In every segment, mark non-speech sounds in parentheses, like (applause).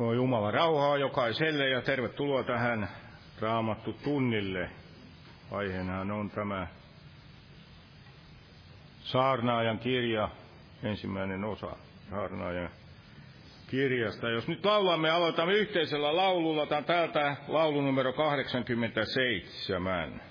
No Jumala rauhaa jokaiselle ja tervetuloa tähän Raamattu tunnille. Aiheenahan on tämä Saarnaajan kirja, ensimmäinen osa Saarnaajan kirjasta. Jos nyt laulamme, aloitamme yhteisellä laululla. Tämä on täältä laulu numero 87.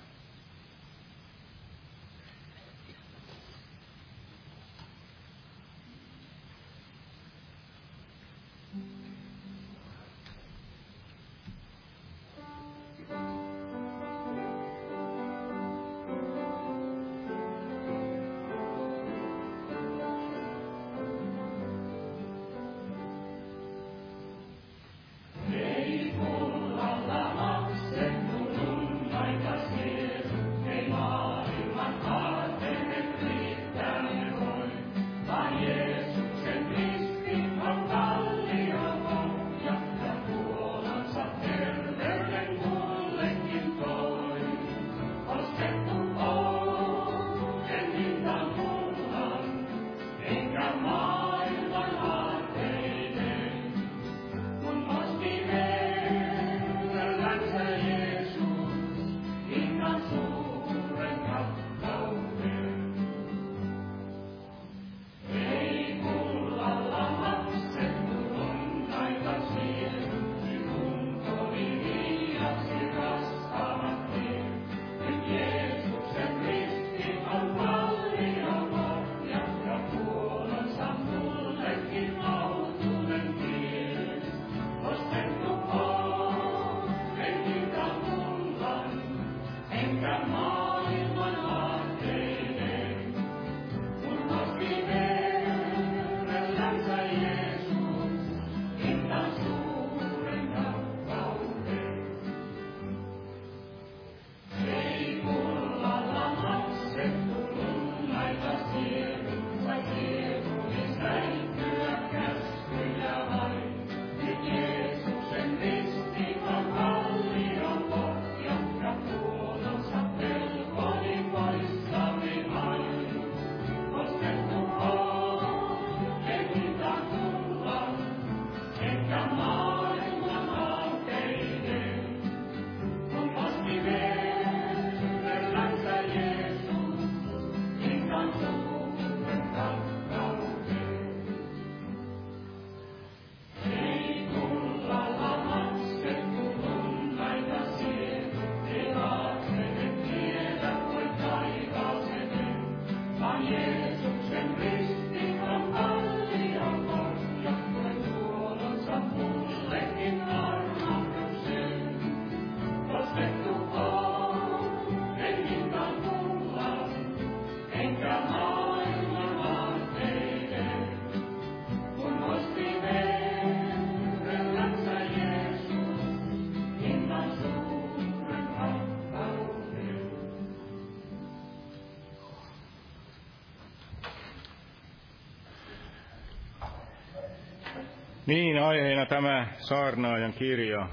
Niin, aiheena tämä saarnaajan kirja.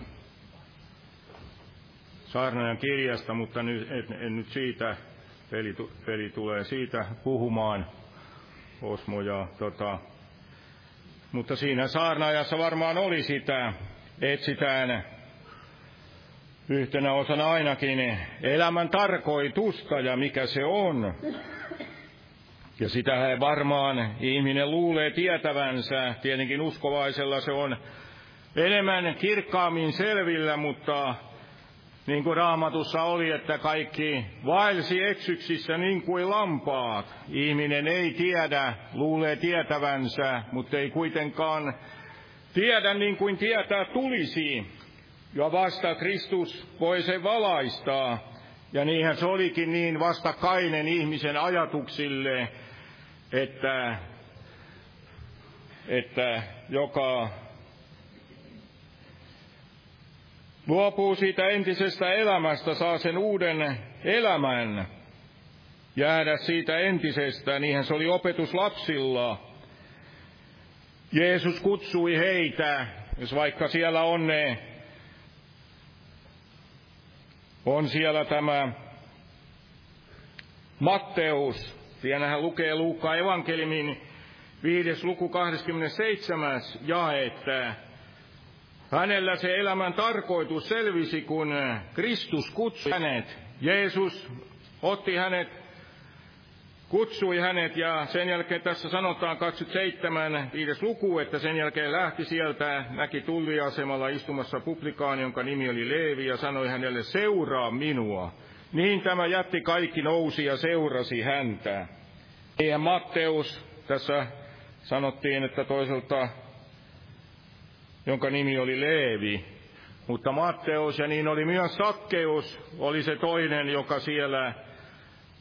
Saarnaajan kirjasta, mutta nyt, en, en nyt siitä, peli, peli tulee siitä puhumaan, Osmo ja tota, mutta siinä saarnaajassa varmaan oli sitä, etsitään yhtenä osana ainakin elämän tarkoitusta ja mikä se on. Ja sitä varmaan ihminen luulee tietävänsä. Tietenkin uskovaisella se on enemmän kirkkaammin selvillä, mutta niin kuin raamatussa oli, että kaikki vaelsi eksyksissä niin kuin lampaat. Ihminen ei tiedä, luulee tietävänsä, mutta ei kuitenkaan tiedä niin kuin tietää tulisi. Ja vasta Kristus voi sen valaistaa. Ja niinhän se olikin niin vastakkainen ihmisen ajatuksille, että, että joka luopuu siitä entisestä elämästä, saa sen uuden elämän, jäädä siitä entisestä, niinhän se oli opetus lapsilla. Jeesus kutsui heitä, jos vaikka siellä on ne, on siellä tämä Matteus, Siinä hän lukee Luukkaa evankeliumin viides luku 27. jae, että hänellä se elämän tarkoitus selvisi, kun Kristus kutsui hänet. Jeesus otti hänet, kutsui hänet ja sen jälkeen tässä sanotaan 27. viides luku, että sen jälkeen lähti sieltä, näki tulliasemalla istumassa publikaani, jonka nimi oli Leevi ja sanoi hänelle, seuraa minua. Niin tämä jätti kaikki nousi ja seurasi häntä. Eihän Matteus, tässä sanottiin, että toiselta, jonka nimi oli Leevi, mutta Matteus ja niin oli myös Sakkeus, oli se toinen, joka siellä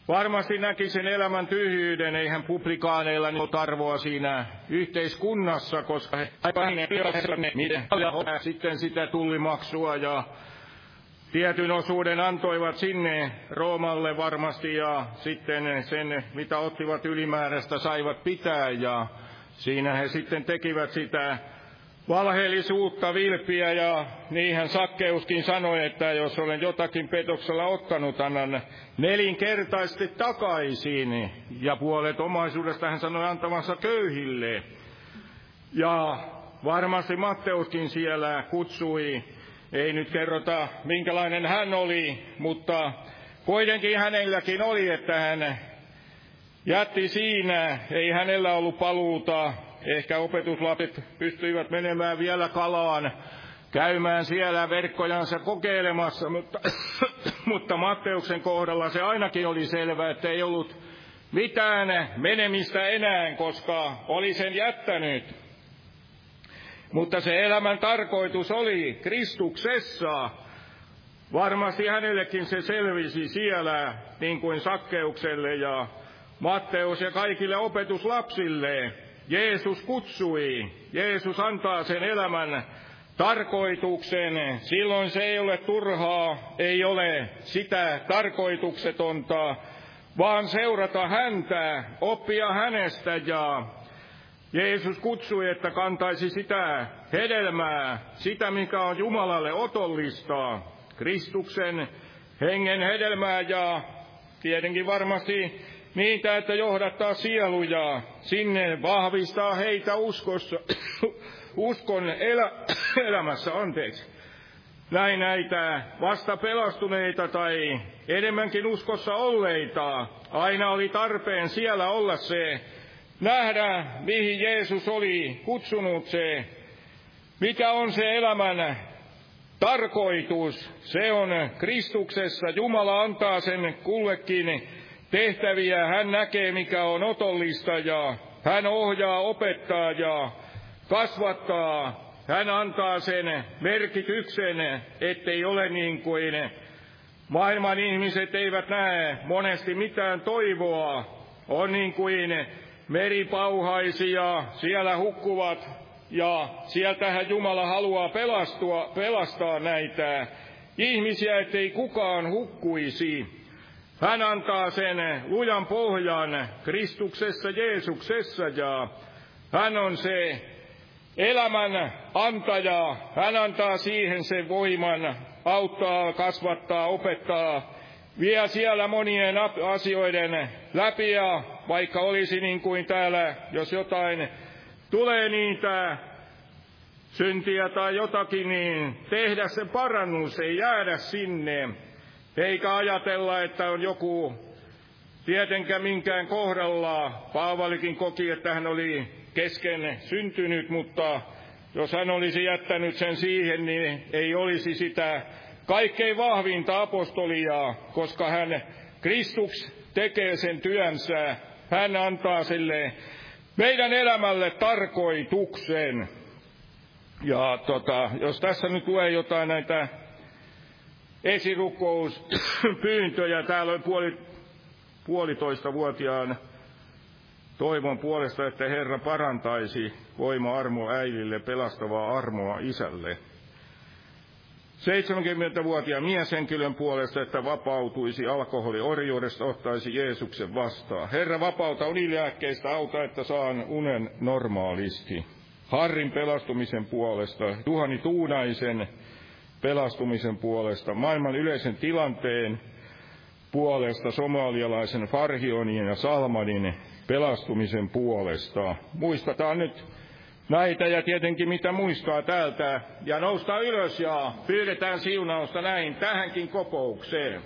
varmasti näki sen elämän tyhjyyden, eihän publikaaneilla niin arvoa siinä yhteiskunnassa, koska he sitten sitä tullimaksua ja tietyn osuuden antoivat sinne Roomalle varmasti ja sitten sen, mitä ottivat ylimääräistä, saivat pitää ja siinä he sitten tekivät sitä valheellisuutta, vilpiä ja niinhän Sakkeuskin sanoi, että jos olen jotakin petoksella ottanut, annan nelinkertaisesti takaisin. Ja puolet omaisuudesta hän sanoi antavansa köyhille. Ja varmasti Matteuskin siellä kutsui ei nyt kerrota, minkälainen hän oli, mutta kuitenkin hänelläkin oli, että hän jätti siinä, ei hänellä ollut paluuta. Ehkä opetuslapset pystyivät menemään vielä kalaan, käymään siellä verkkojansa kokeilemassa, mutta, (coughs) mutta Matteuksen kohdalla se ainakin oli selvää, että ei ollut mitään menemistä enää, koska oli sen jättänyt. Mutta se elämän tarkoitus oli Kristuksessa. Varmasti hänellekin se selvisi siellä, niin kuin Sakkeukselle ja Matteus ja kaikille opetuslapsille. Jeesus kutsui, Jeesus antaa sen elämän tarkoituksen. Silloin se ei ole turhaa, ei ole sitä tarkoituksetonta, vaan seurata häntä, oppia hänestä ja Jeesus kutsui, että kantaisi sitä hedelmää, sitä mikä on Jumalalle otollista, Kristuksen hengen hedelmää ja tietenkin varmasti niitä, että johdattaa sieluja sinne, vahvistaa heitä uskossa, (coughs) uskon elä, (coughs) elämässä, anteeksi. Näin näitä vasta pelastuneita tai enemmänkin uskossa olleita, aina oli tarpeen siellä olla se nähdä, mihin Jeesus oli kutsunut se, mikä on se elämän tarkoitus. Se on Kristuksessa. Jumala antaa sen kullekin tehtäviä. Hän näkee, mikä on otollista ja hän ohjaa, opettaa ja kasvattaa. Hän antaa sen merkityksen, ettei ole niin kuin maailman ihmiset eivät näe monesti mitään toivoa. On niin kuin meripauhaisia, siellä hukkuvat ja sieltähän Jumala haluaa pelastua, pelastaa näitä ihmisiä, ettei kukaan hukkuisi. Hän antaa sen lujan pohjan Kristuksessa Jeesuksessa ja hän on se elämän antaja. Hän antaa siihen sen voiman auttaa, kasvattaa, opettaa, vie siellä monien asioiden läpi ja vaikka olisi niin kuin täällä, jos jotain tulee niitä syntiä tai jotakin, niin tehdä se parannus, ei jäädä sinne, eikä ajatella, että on joku tietenkään minkään kohdalla. Paavalikin koki, että hän oli kesken syntynyt, mutta jos hän olisi jättänyt sen siihen, niin ei olisi sitä kaikkein vahvinta apostolia, koska hän Kristus tekee sen työnsä hän antaa sille meidän elämälle tarkoituksen. Ja tota, jos tässä nyt tulee jotain näitä esirukouspyyntöjä, täällä on puoli, puolitoista vuotiaan toivon puolesta, että Herra parantaisi voima armo äidille, pelastavaa armoa isälle. 70-vuotiaan mieshenkilön puolesta, että vapautuisi alkoholiorjuudesta, ottaisi Jeesuksen vastaan. Herra, vapauta unilääkkeistä, auta, että saan unen normaalisti. Harrin pelastumisen puolesta, Juhani Tuunaisen pelastumisen puolesta, maailman yleisen tilanteen puolesta, somalialaisen Farhionin ja Salmanin pelastumisen puolesta. Muistetaan nyt näitä ja tietenkin mitä muistaa täältä ja nousta ylös ja pyydetään siunausta näin tähänkin kokoukseen.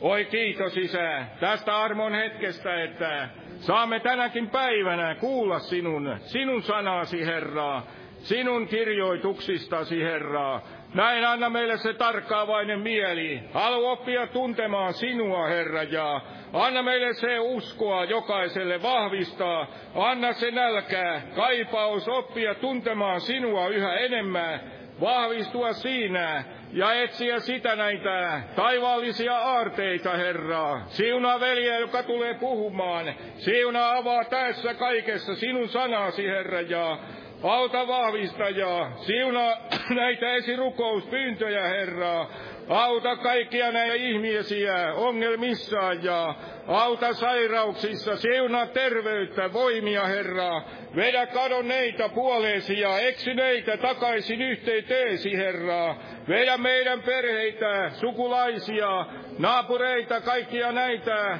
Oi kiitos Isä tästä armon hetkestä, että saamme tänäkin päivänä kuulla sinun, sinun sanasi Herraa, sinun kirjoituksistasi Herraa. Näin anna meille se tarkkaavainen mieli. Halu oppia tuntemaan sinua, Herra, ja anna meille se uskoa jokaiselle vahvistaa. Anna se nälkää, kaipaus oppia tuntemaan sinua yhä enemmän, vahvistua siinä ja etsiä sitä näitä taivaallisia aarteita, Herra. Siunaa veljeä, joka tulee puhumaan. Siunaa avaa tässä kaikessa sinun sanasi, Herra, ja Auta vahvistajaa, siunaa (clears throat) näitä esirukouspyyntöjä, Herra. Auta kaikkia näitä ihmisiä ongelmissaan ja auta sairauksissa, siunaa terveyttä, voimia, Herra. Vedä kadonneita puoleesi ja eksyneitä takaisin yhteyteesi, Herra. Vedä meidän perheitä, sukulaisia, naapureita, kaikkia näitä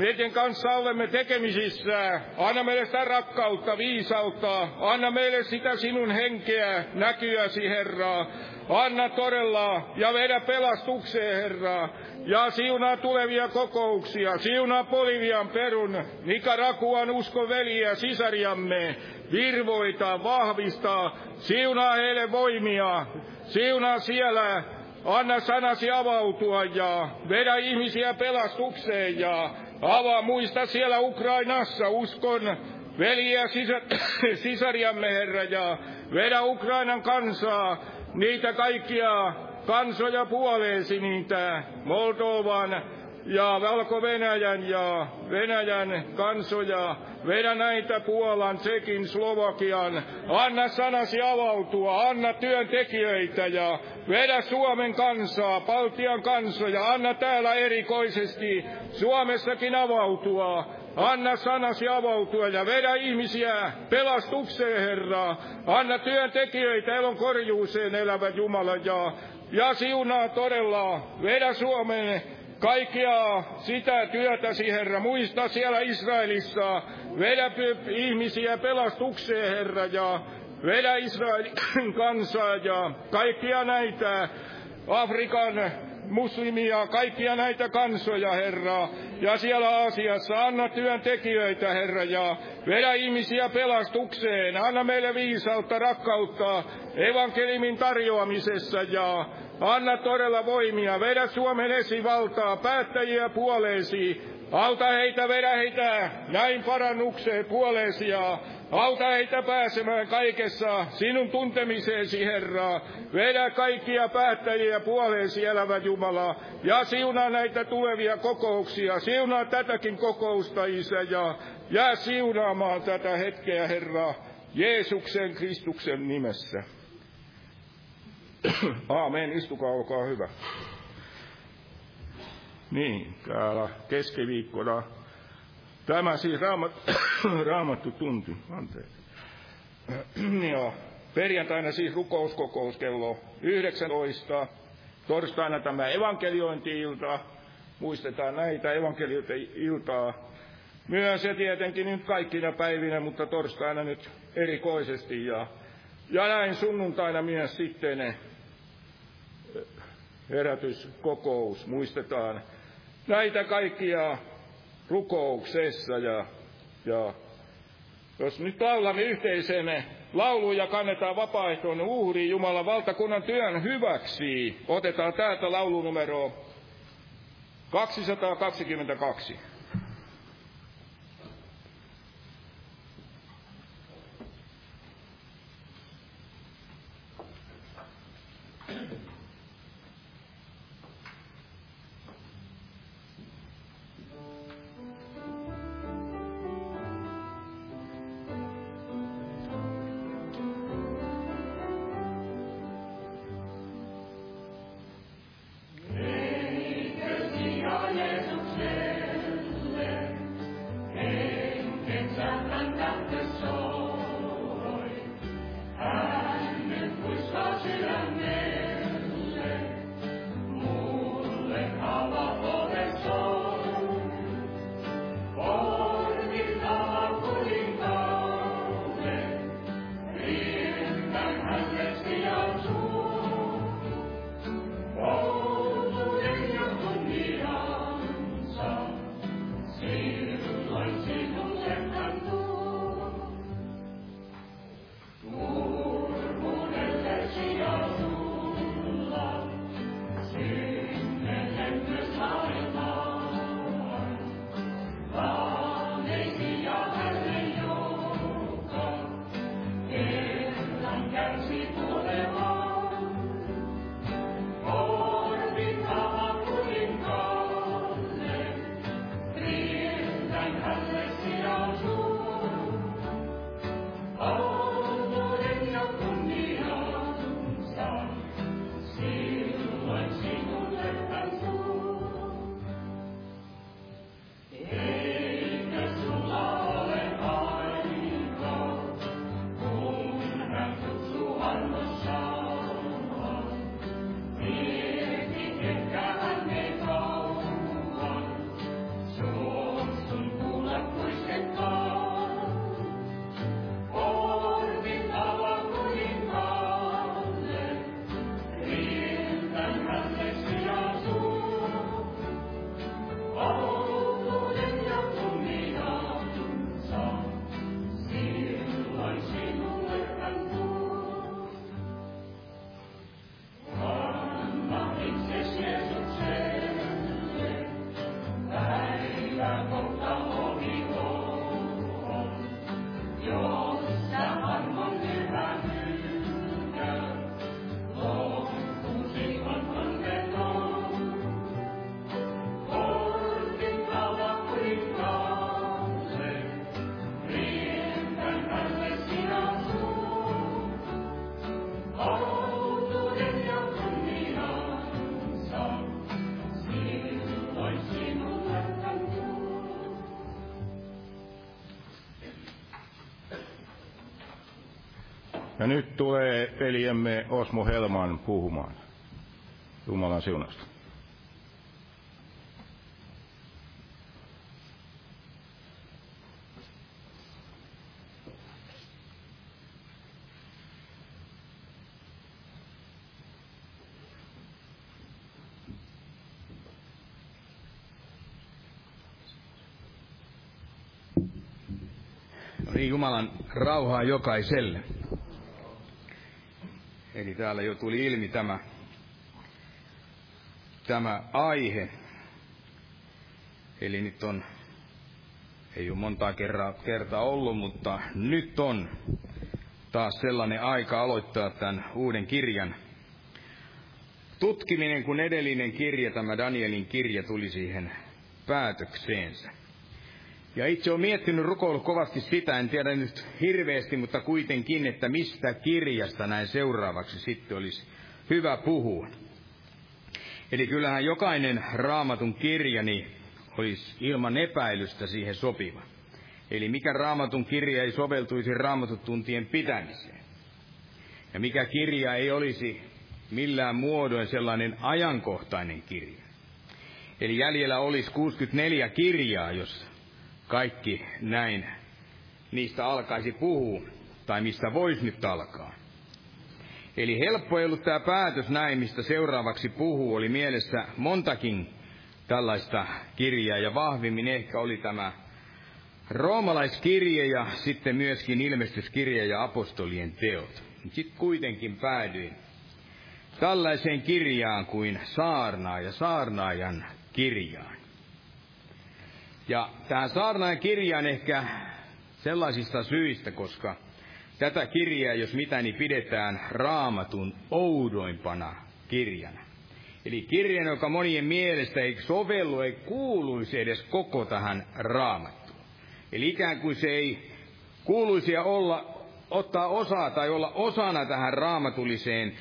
Meidän kanssa olemme tekemisissä. Anna meille sitä rakkautta, viisautta. Anna meille sitä sinun henkeä, näkyäsi, Herra. Anna todella ja vedä pelastukseen, Herra. Ja siunaa tulevia kokouksia. Siunaa Bolivian perun, Nicaraguan uskoveliä, sisariamme. Virvoita, vahvistaa. Siunaa heille voimia. Siunaa siellä Anna sanasi avautua ja vedä ihmisiä pelastukseen ja Avaa muista siellä Ukrainassa uskon. Veliä sisä, (coughs) sisariamme, Herra, ja vedä Ukrainan kansaa, niitä kaikkia kansoja puoleesi, niitä Moldovan ja Valko-Venäjän ja Venäjän kansoja, vedä näitä Puolan, Tsekin, Slovakian, anna sanasi avautua, anna työntekijöitä ja vedä Suomen kansaa, Baltian kansoja, anna täällä erikoisesti Suomessakin avautua, Anna sanasi avautua ja vedä ihmisiä pelastukseen, Herra. Anna työntekijöitä elon korjuuseen elävä Jumala. Ja, ja siunaa todella. Vedä Suomen kaikkia sitä työtäsi, Herra. Muista siellä Israelissa. Vedä ihmisiä pelastukseen, Herra, ja vedä Israelin (clears throat) kansaa ja kaikkia näitä Afrikan muslimia, kaikkia näitä kansoja, Herra. Ja siellä Aasiassa anna työntekijöitä, Herra, ja vedä ihmisiä pelastukseen. Anna meille viisautta, rakkautta evankelimin tarjoamisessa ja Anna todella voimia, vedä Suomen esivaltaa, päättäjiä puoleesi, auta heitä, vedä heitä näin parannukseen puoleesi ja auta heitä pääsemään kaikessa sinun tuntemiseesi, Herra. Vedä kaikkia päättäjiä puoleesi, elävä Jumala, ja siunaa näitä tulevia kokouksia, siunaa tätäkin kokousta, Isä, ja jää siunaamaan tätä hetkeä, Herra, Jeesuksen Kristuksen nimessä. (clears throat) Aamen, istukaa, olkaa hyvä. Niin, täällä keskiviikkona. Tämä siis raamat, (coughs) raamattu tunti, anteeksi. (clears throat) ja perjantaina siis rukouskokous kello 19. Torstaina tämä evankeliointi-ilta. Muistetaan näitä evankeliointi-iltaa. Myös se tietenkin nyt kaikkina päivinä, mutta torstaina nyt erikoisesti. Ja, ja näin sunnuntaina myös sitten herätyskokous, muistetaan näitä kaikkia rukouksessa ja, ja jos nyt laulamme yhteisen laulu ja kannetaan vapaaehtoinen uhri Jumalan valtakunnan työn hyväksi, otetaan täältä laulunumero 222. nyt tulee veljemme Osmo Helman puhumaan. Jumalan siunasta. Niin, Jumalan rauhaa jokaiselle. Täällä jo tuli ilmi tämä, tämä aihe. Eli nyt on, ei ole montaa kertaa, kertaa ollut, mutta nyt on taas sellainen aika aloittaa tämän uuden kirjan tutkiminen, kun edellinen kirja, tämä Danielin kirja, tuli siihen päätökseensä. Ja itse olen miettinyt rukoillut kovasti sitä, en tiedä nyt hirveästi, mutta kuitenkin, että mistä kirjasta näin seuraavaksi sitten olisi hyvä puhua. Eli kyllähän jokainen raamatun kirjani olisi ilman epäilystä siihen sopiva. Eli mikä raamatun kirja ei soveltuisi raamatutuntien pitämiseen. Ja mikä kirja ei olisi millään muodoin sellainen ajankohtainen kirja. Eli jäljellä olisi 64 kirjaa, jos kaikki näin niistä alkaisi puhua, tai mistä voisi nyt alkaa. Eli helppo ei ollut tämä päätös näin, mistä seuraavaksi puhuu, oli mielessä montakin tällaista kirjaa, ja vahvimmin ehkä oli tämä roomalaiskirje ja sitten myöskin ilmestyskirja ja apostolien teot. Sitten kuitenkin päädyin tällaiseen kirjaan kuin saarnaa ja saarnaajan kirjaan. Ja tähän saarnaajan kirjaan ehkä sellaisista syistä, koska tätä kirjaa, jos mitä, niin pidetään raamatun oudoimpana kirjana. Eli kirjan, joka monien mielestä ei sovellu, ei kuuluisi edes koko tähän raamattuun. Eli ikään kuin se ei kuuluisi olla, ottaa osaa tai olla osana tähän raamatulliseen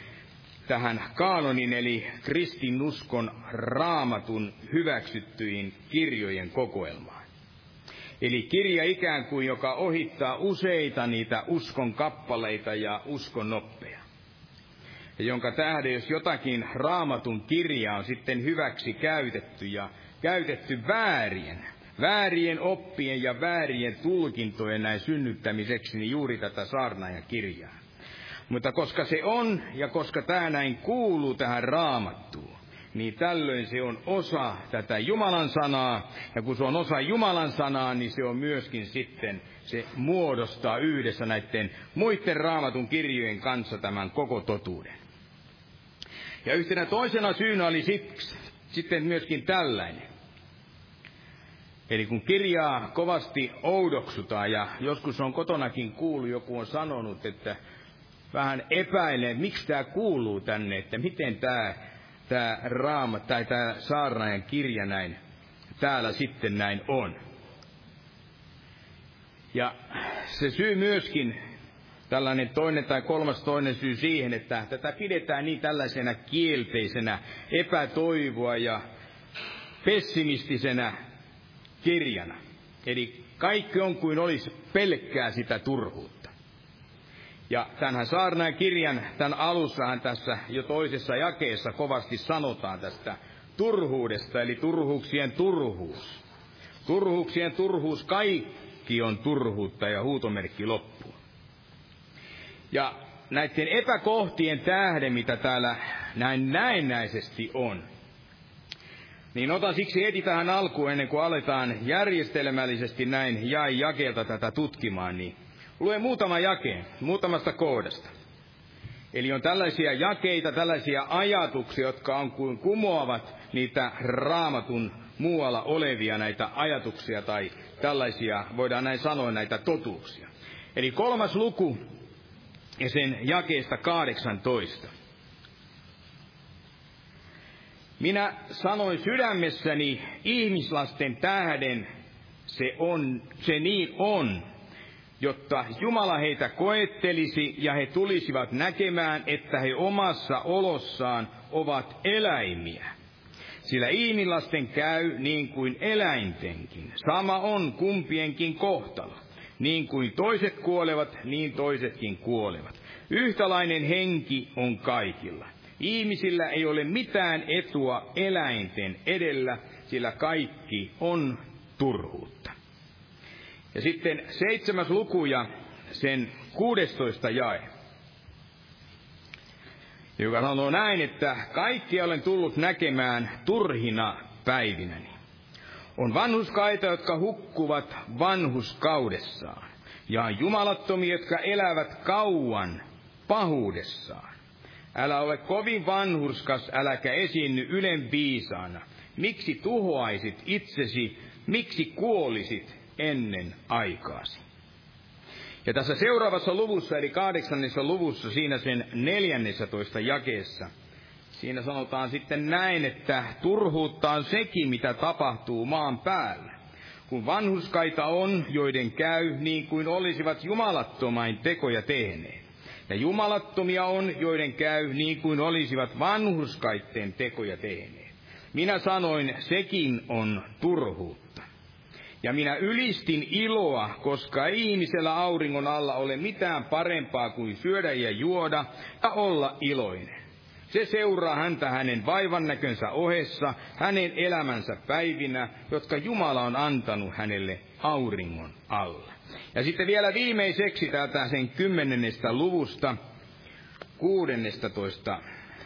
tähän kaanonin eli kristinuskon raamatun hyväksyttyihin kirjojen kokoelmaan. Eli kirja ikään kuin, joka ohittaa useita niitä uskon kappaleita ja uskon noppeja. Ja jonka tähden, jos jotakin raamatun kirjaa on sitten hyväksi käytetty ja käytetty väärien, väärien oppien ja väärien tulkintojen näin synnyttämiseksi, niin juuri tätä saarnaajan kirjaa. Mutta koska se on, ja koska tämä näin kuuluu tähän raamattuun, niin tällöin se on osa tätä Jumalan sanaa, ja kun se on osa Jumalan sanaa, niin se on myöskin sitten, se muodostaa yhdessä näiden muiden raamatun kirjojen kanssa tämän koko totuuden. Ja yhtenä toisena syynä oli siksi, sitten myöskin tällainen. Eli kun kirjaa kovasti oudoksutaan, ja joskus on kotonakin kuullut, joku on sanonut, että vähän epäilee, miksi tämä kuuluu tänne, että miten tämä, tämä raama tai tämä saarnaajan kirja näin täällä sitten näin on. Ja se syy myöskin, tällainen toinen tai kolmas toinen syy siihen, että tätä pidetään niin tällaisena kielteisenä epätoivoa ja pessimistisenä kirjana. Eli kaikki on kuin olisi pelkkää sitä turhuutta. Ja tämänhän saarnaan kirjan, tämän alussahan tässä jo toisessa jakeessa kovasti sanotaan tästä turhuudesta, eli turhuuksien turhuus. Turhuuksien turhuus, kaikki on turhuutta ja huutomerkki loppuu. Ja näiden epäkohtien tähden, mitä täällä näin näennäisesti on, niin otan siksi heti tähän alkuun, ennen kuin aletaan järjestelmällisesti näin jäi jakeelta tätä tutkimaan, niin Luen muutama jakeen, muutamasta kohdasta. Eli on tällaisia jakeita, tällaisia ajatuksia, jotka on kuin kumoavat niitä raamatun muualla olevia näitä ajatuksia tai tällaisia, voidaan näin sanoa, näitä totuuksia. Eli kolmas luku ja sen jakeesta 18. Minä sanoin sydämessäni ihmislasten tähden, se on, se niin on, jotta Jumala heitä koettelisi ja he tulisivat näkemään, että he omassa olossaan ovat eläimiä. Sillä ihmilasten käy niin kuin eläintenkin. Sama on kumpienkin kohtalo. Niin kuin toiset kuolevat, niin toisetkin kuolevat. Yhtälainen henki on kaikilla. Ihmisillä ei ole mitään etua eläinten edellä, sillä kaikki on turhuutta. Ja sitten seitsemäs luku ja sen 16 jae, joka sanoo näin, että kaikki olen tullut näkemään turhina päivinäni. On vanhuskaita, jotka hukkuvat vanhuskaudessaan, ja jumalattomia, jotka elävät kauan pahuudessaan. Älä ole kovin vanhurskas, äläkä esiinny ylen viisaana. Miksi tuhoaisit itsesi, miksi kuolisit ennen aikaasi? Ja tässä seuraavassa luvussa, eli kahdeksannessa luvussa, siinä sen neljännessä jakeessa, siinä sanotaan sitten näin, että turhuutta on sekin, mitä tapahtuu maan päällä. Kun vanhuskaita on, joiden käy niin kuin olisivat jumalattomain tekoja tehneet. Ja jumalattomia on, joiden käy niin kuin olisivat vanhuskaitteen tekoja tehneet. Minä sanoin, sekin on turhuutta. Ja minä ylistin iloa, koska ei ihmisellä auringon alla ole mitään parempaa kuin syödä ja juoda ja olla iloinen. Se seuraa häntä hänen vaivannäkönsä ohessa, hänen elämänsä päivinä, jotka Jumala on antanut hänelle auringon alla. Ja sitten vielä viimeiseksi täältä sen kymmenennestä luvusta, toista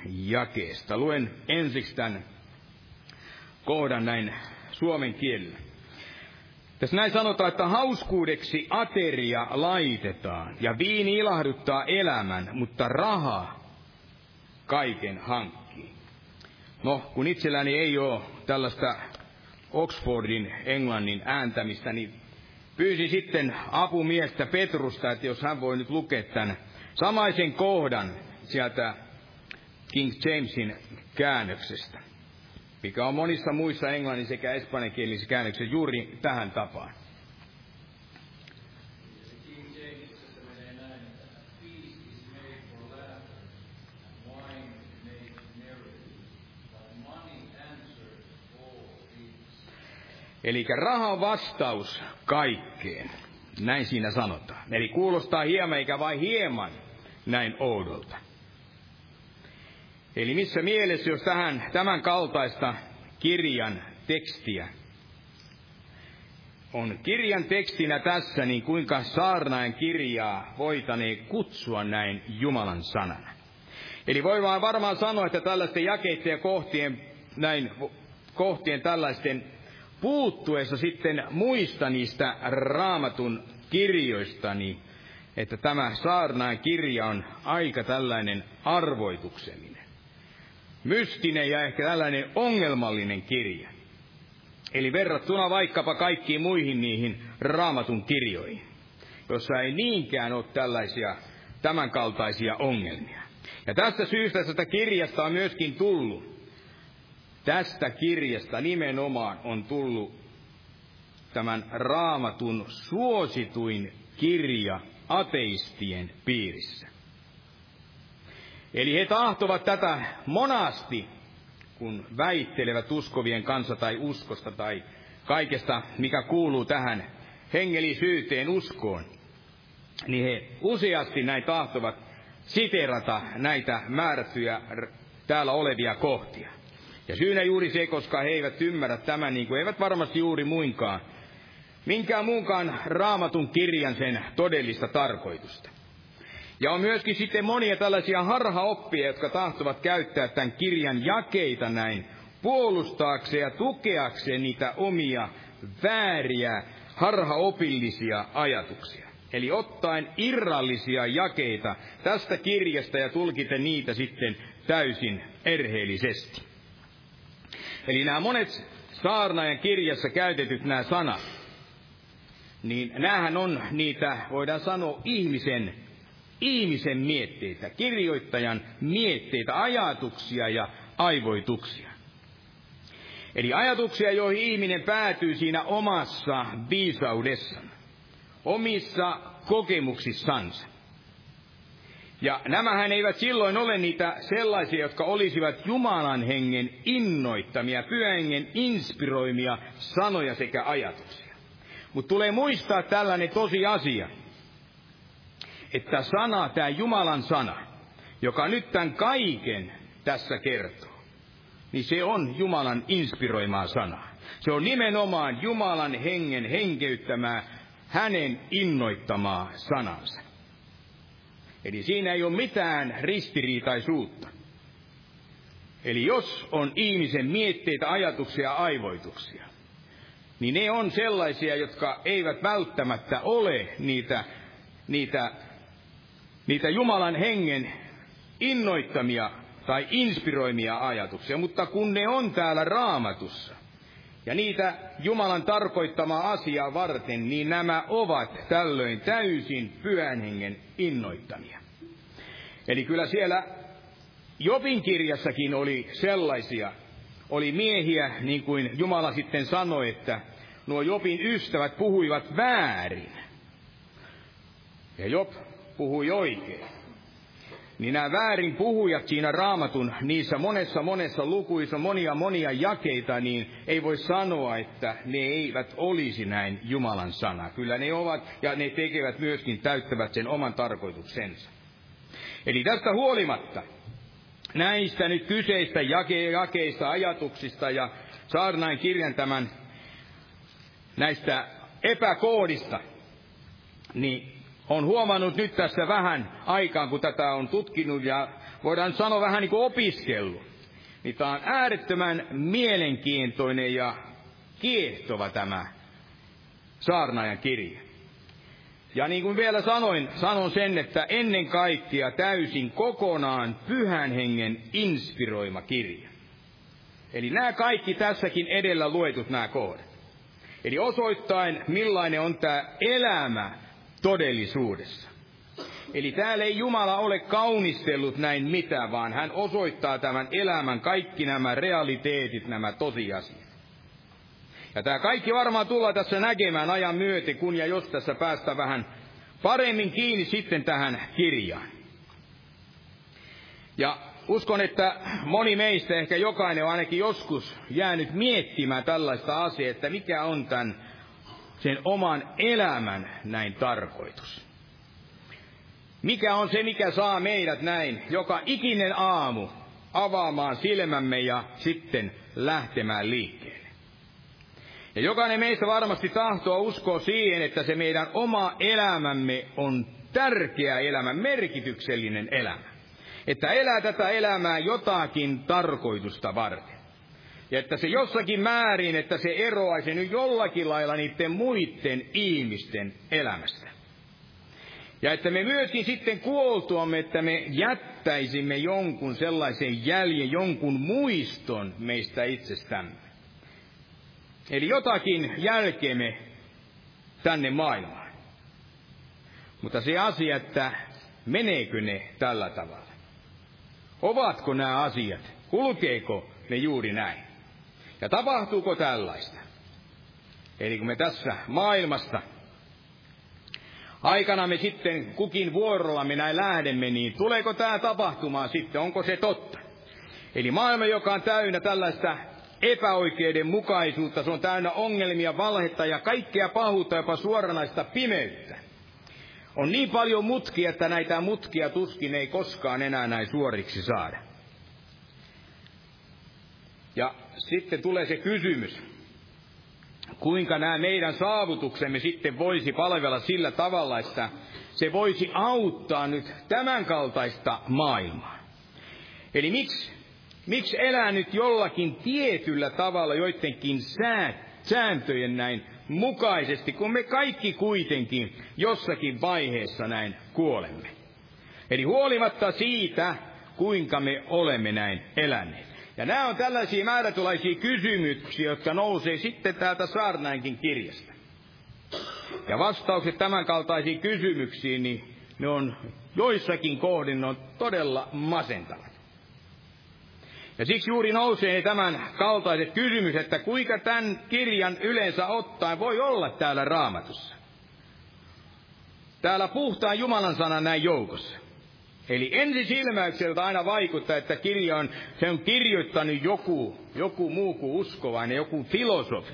jakeesta. Luen ensiksi tämän kohdan näin suomen kielellä. Tässä näin sanotaan, että hauskuudeksi ateria laitetaan ja viini ilahduttaa elämän, mutta raha kaiken hankkii. No, kun itselläni ei ole tällaista Oxfordin englannin ääntämistä, niin pyysi sitten apumiestä Petrusta, että jos hän voi nyt lukea tämän samaisen kohdan sieltä King Jamesin käännöksestä, mikä on monissa muissa englannin sekä espanjankielisissä käännöksissä juuri tähän tapaan. Eli raha vastaus kaikkeen. Näin siinä sanotaan. Eli kuulostaa hieman eikä vain hieman näin oudolta. Eli missä mielessä, jos tähän tämän kaltaista kirjan tekstiä on kirjan tekstinä tässä, niin kuinka saarnaen kirjaa voitaneen kutsua näin Jumalan sanana. Eli voi vaan varmaan sanoa, että tällaisten jakeiden ja kohtien, näin, kohtien tällaisten puuttuessa sitten muista niistä raamatun kirjoistani, että tämä saarnaan kirja on aika tällainen arvoituksellinen. Mystinen ja ehkä tällainen ongelmallinen kirja. Eli verrattuna vaikkapa kaikkiin muihin niihin raamatun kirjoihin, jossa ei niinkään ole tällaisia tämänkaltaisia ongelmia. Ja tästä syystä tästä kirjasta on myöskin tullut Tästä kirjasta nimenomaan on tullut tämän raamatun suosituin kirja ateistien piirissä. Eli he tahtovat tätä monasti, kun väittelevät uskovien kanssa tai uskosta tai kaikesta, mikä kuuluu tähän hengellisyyteen uskoon, niin he useasti näin tahtovat siterata näitä määrättyjä täällä olevia kohtia. Ja syynä juuri se, koska he eivät ymmärrä tämän, niin kuin eivät varmasti juuri muinkaan, minkään muunkaan raamatun kirjan sen todellista tarkoitusta. Ja on myöskin sitten monia tällaisia harhaoppia, jotka tahtovat käyttää tämän kirjan jakeita näin puolustaakseen ja tukeakseen niitä omia vääriä harhaopillisia ajatuksia. Eli ottaen irrallisia jakeita tästä kirjasta ja tulkiten niitä sitten täysin erheellisesti. Eli nämä monet saarnaajan kirjassa käytetyt nämä sanat, niin näähän on niitä, voidaan sanoa, ihmisen, ihmisen mietteitä, kirjoittajan mietteitä, ajatuksia ja aivoituksia. Eli ajatuksia, joihin ihminen päätyy siinä omassa viisaudessaan, omissa kokemuksissansa. Ja nämähän eivät silloin ole niitä sellaisia, jotka olisivat Jumalan hengen innoittamia, pyhän hengen inspiroimia sanoja sekä ajatuksia. Mutta tulee muistaa tällainen tosiasia, että sana, tämä Jumalan sana, joka nyt tämän kaiken tässä kertoo, niin se on Jumalan inspiroimaa sanaa. Se on nimenomaan Jumalan hengen henkeyttämää, hänen innoittamaa sanansa. Eli siinä ei ole mitään ristiriitaisuutta. Eli jos on ihmisen mietteitä, ajatuksia ja aivoituksia, niin ne on sellaisia, jotka eivät välttämättä ole niitä, niitä, niitä Jumalan hengen innoittamia tai inspiroimia ajatuksia, mutta kun ne on täällä raamatussa, ja niitä Jumalan tarkoittamaa asiaa varten, niin nämä ovat tällöin täysin pyhän hengen innoittamia. Eli kyllä siellä Jobin kirjassakin oli sellaisia, oli miehiä, niin kuin Jumala sitten sanoi, että nuo Jobin ystävät puhuivat väärin. Ja Job puhui oikein. Niin nämä väärin puhujat siinä raamatun, niissä monessa monessa lukuissa, monia monia jakeita, niin ei voi sanoa, että ne eivät olisi näin Jumalan sana. Kyllä ne ovat, ja ne tekevät myöskin, täyttävät sen oman tarkoituksensa. Eli tästä huolimatta, näistä nyt kyseistä jake, jakeista, ajatuksista ja saarnain kirjan tämän näistä epäkoodista, niin on huomannut nyt tässä vähän aikaan, kun tätä on tutkinut ja voidaan sanoa vähän niin kuin opiskellut. Niin tämä on äärettömän mielenkiintoinen ja kiehtova tämä saarnaajan kirja. Ja niin kuin vielä sanoin, sanon sen, että ennen kaikkea täysin kokonaan pyhän hengen inspiroima kirja. Eli nämä kaikki tässäkin edellä luetut nämä kohdat. Eli osoittain, millainen on tämä elämä todellisuudessa. Eli täällä ei Jumala ole kaunistellut näin mitään, vaan hän osoittaa tämän elämän kaikki nämä realiteetit, nämä tosiasiat. Ja tämä kaikki varmaan tullaan tässä näkemään ajan myöten, kun ja jos tässä päästä vähän paremmin kiinni sitten tähän kirjaan. Ja uskon, että moni meistä, ehkä jokainen on ainakin joskus jäänyt miettimään tällaista asiaa, että mikä on tämän sen oman elämän näin tarkoitus. Mikä on se, mikä saa meidät näin joka ikinen aamu avaamaan silmämme ja sitten lähtemään liikkeelle. Ja jokainen meistä varmasti tahtoo uskoa siihen, että se meidän oma elämämme on tärkeä elämä, merkityksellinen elämä. Että elää tätä elämää jotakin tarkoitusta varten. Ja että se jossakin määrin, että se eroaisi nyt jollakin lailla niiden muiden ihmisten elämästä. Ja että me myöskin sitten kuoltuamme, että me jättäisimme jonkun sellaisen jäljen, jonkun muiston meistä itsestämme. Eli jotakin jälkeemme tänne maailmaan. Mutta se asia, että meneekö ne tällä tavalla? Ovatko nämä asiat? Kulkeeko ne juuri näin? Ja tapahtuuko tällaista? Eli kun me tässä maailmasta aikana me sitten kukin vuorolla me näin lähdemme, niin tuleeko tämä tapahtumaan sitten? Onko se totta? Eli maailma, joka on täynnä tällaista epäoikeudenmukaisuutta, se on täynnä ongelmia, valhetta ja kaikkea pahuutta, jopa suoranaista pimeyttä. On niin paljon mutkia, että näitä mutkia tuskin ei koskaan enää näin suoriksi saada. Ja sitten tulee se kysymys, kuinka nämä meidän saavutuksemme sitten voisi palvella sillä tavalla, että se voisi auttaa nyt tämänkaltaista maailmaa. Eli miksi, miksi elää nyt jollakin tietyllä tavalla joidenkin sääntöjen näin mukaisesti, kun me kaikki kuitenkin jossakin vaiheessa näin kuolemme. Eli huolimatta siitä, kuinka me olemme näin eläneet. Ja nämä on tällaisia määrätulaisia kysymyksiä, jotka nousee sitten täältä Saarnainkin kirjasta. Ja vastaukset tämänkaltaisiin kysymyksiin, niin ne on joissakin kohdin ne on todella masentavat. Ja siksi juuri nousee tämän kaltaiset kysymykset, että kuinka tämän kirjan yleensä ottaen voi olla täällä raamatussa. Täällä puhtaan Jumalan sanan näin joukossa. Eli ensisilmäykseltä aina vaikuttaa, että kirja on, se on kirjoittanut joku, joku muu kuin uskovainen, joku filosofi.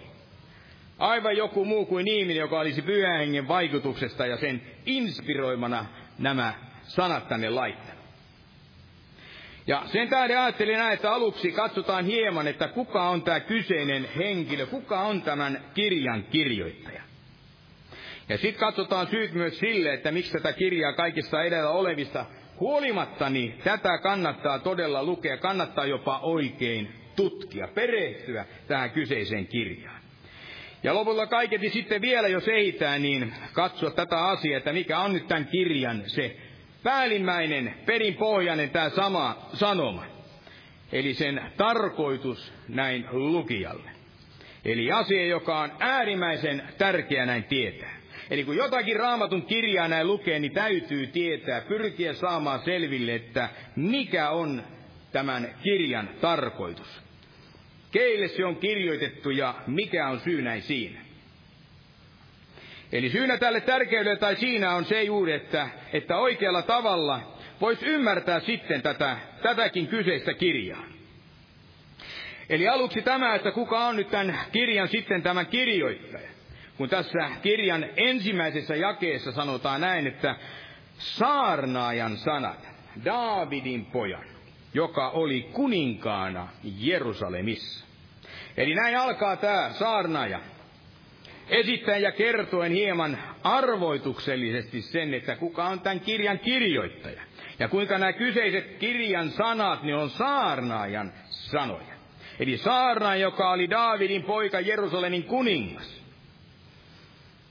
Aivan joku muu kuin ihminen, joka olisi pyhän hengen vaikutuksesta ja sen inspiroimana nämä sanat tänne laittanut. Ja sen tähden ajattelin näin, että aluksi katsotaan hieman, että kuka on tämä kyseinen henkilö, kuka on tämän kirjan kirjoittaja. Ja sitten katsotaan syyt myös sille, että miksi tätä kirjaa kaikista edellä olevista huolimatta, niin tätä kannattaa todella lukea, kannattaa jopa oikein tutkia, perehtyä tähän kyseiseen kirjaan. Ja lopulta kaiketi sitten vielä, jos ehditään, niin katsoa tätä asiaa, että mikä on nyt tämän kirjan se päällimmäinen, perinpohjainen tämä sama sanoma. Eli sen tarkoitus näin lukijalle. Eli asia, joka on äärimmäisen tärkeä näin tietää. Eli kun jotakin raamatun kirjaa näin lukee, niin täytyy tietää, pyrkiä saamaan selville, että mikä on tämän kirjan tarkoitus. Keille se on kirjoitettu ja mikä on syy näin siinä. Eli syynä tälle tärkeydelle tai siinä on se juuri, että, että oikealla tavalla voisi ymmärtää sitten tätä, tätäkin kyseistä kirjaa. Eli aluksi tämä, että kuka on nyt tämän kirjan sitten tämän kirjoittaja. Kun tässä kirjan ensimmäisessä jakeessa sanotaan näin, että saarnaajan sanat, Daavidin pojan, joka oli kuninkaana Jerusalemissa. Eli näin alkaa tämä saarnaaja esittäen ja kertoen hieman arvoituksellisesti sen, että kuka on tämän kirjan kirjoittaja. Ja kuinka nämä kyseiset kirjan sanat, ne on saarnaajan sanoja. Eli saarna, joka oli Daavidin poika Jerusalemin kuningas.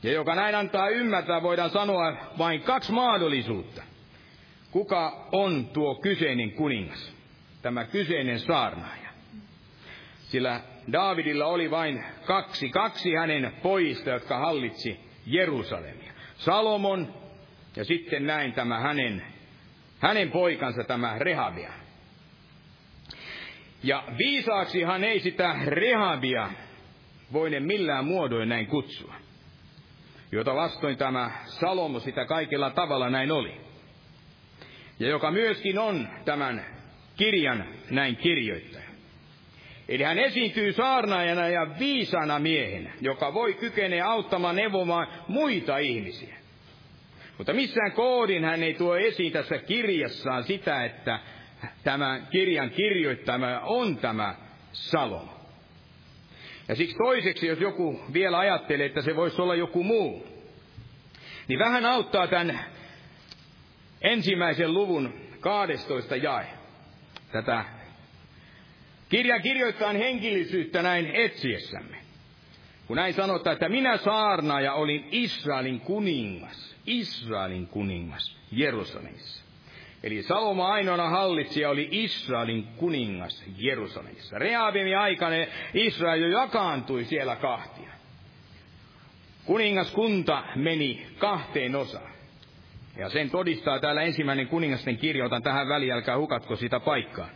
Ja joka näin antaa ymmärtää, voidaan sanoa vain kaksi mahdollisuutta. Kuka on tuo kyseinen kuningas? Tämä kyseinen saarnaaja. Sillä Daavidilla oli vain kaksi, kaksi hänen pojista, jotka hallitsi Jerusalemia. Salomon ja sitten näin tämä hänen, hänen poikansa, tämä Rehabia. Ja viisaaksihan ei sitä Rehabia voine millään muodoin näin kutsua. Jota vastoin tämä Salomo sitä kaikella tavalla näin oli. Ja joka myöskin on tämän kirjan näin kirjoittaja. Eli hän esiintyy saarnaajana ja viisana miehenä, joka voi kykeneä auttamaan neuvomaan muita ihmisiä. Mutta missään koodin hän ei tuo esiin tässä kirjassaan sitä, että tämä kirjan kirjoittama on tämä Salomo. Ja siksi toiseksi, jos joku vielä ajattelee, että se voisi olla joku muu, niin vähän auttaa tämän ensimmäisen luvun 12 jae. Tätä kirjan kirjoittaa henkilöisyyttä näin etsiessämme. Kun näin sanotaan, että minä saarnaaja olin Israelin kuningas, Israelin kuningas Jerusalemissa. Eli Salomo ainoana hallitsija oli Israelin kuningas Jerusalemissa. Rehabimin aikana Israel jo jakaantui siellä kahtia. Kuningaskunta meni kahteen osaan. Ja sen todistaa täällä ensimmäinen kuningasten kirja, otan tähän väliin, älkää hukatko sitä paikkaa.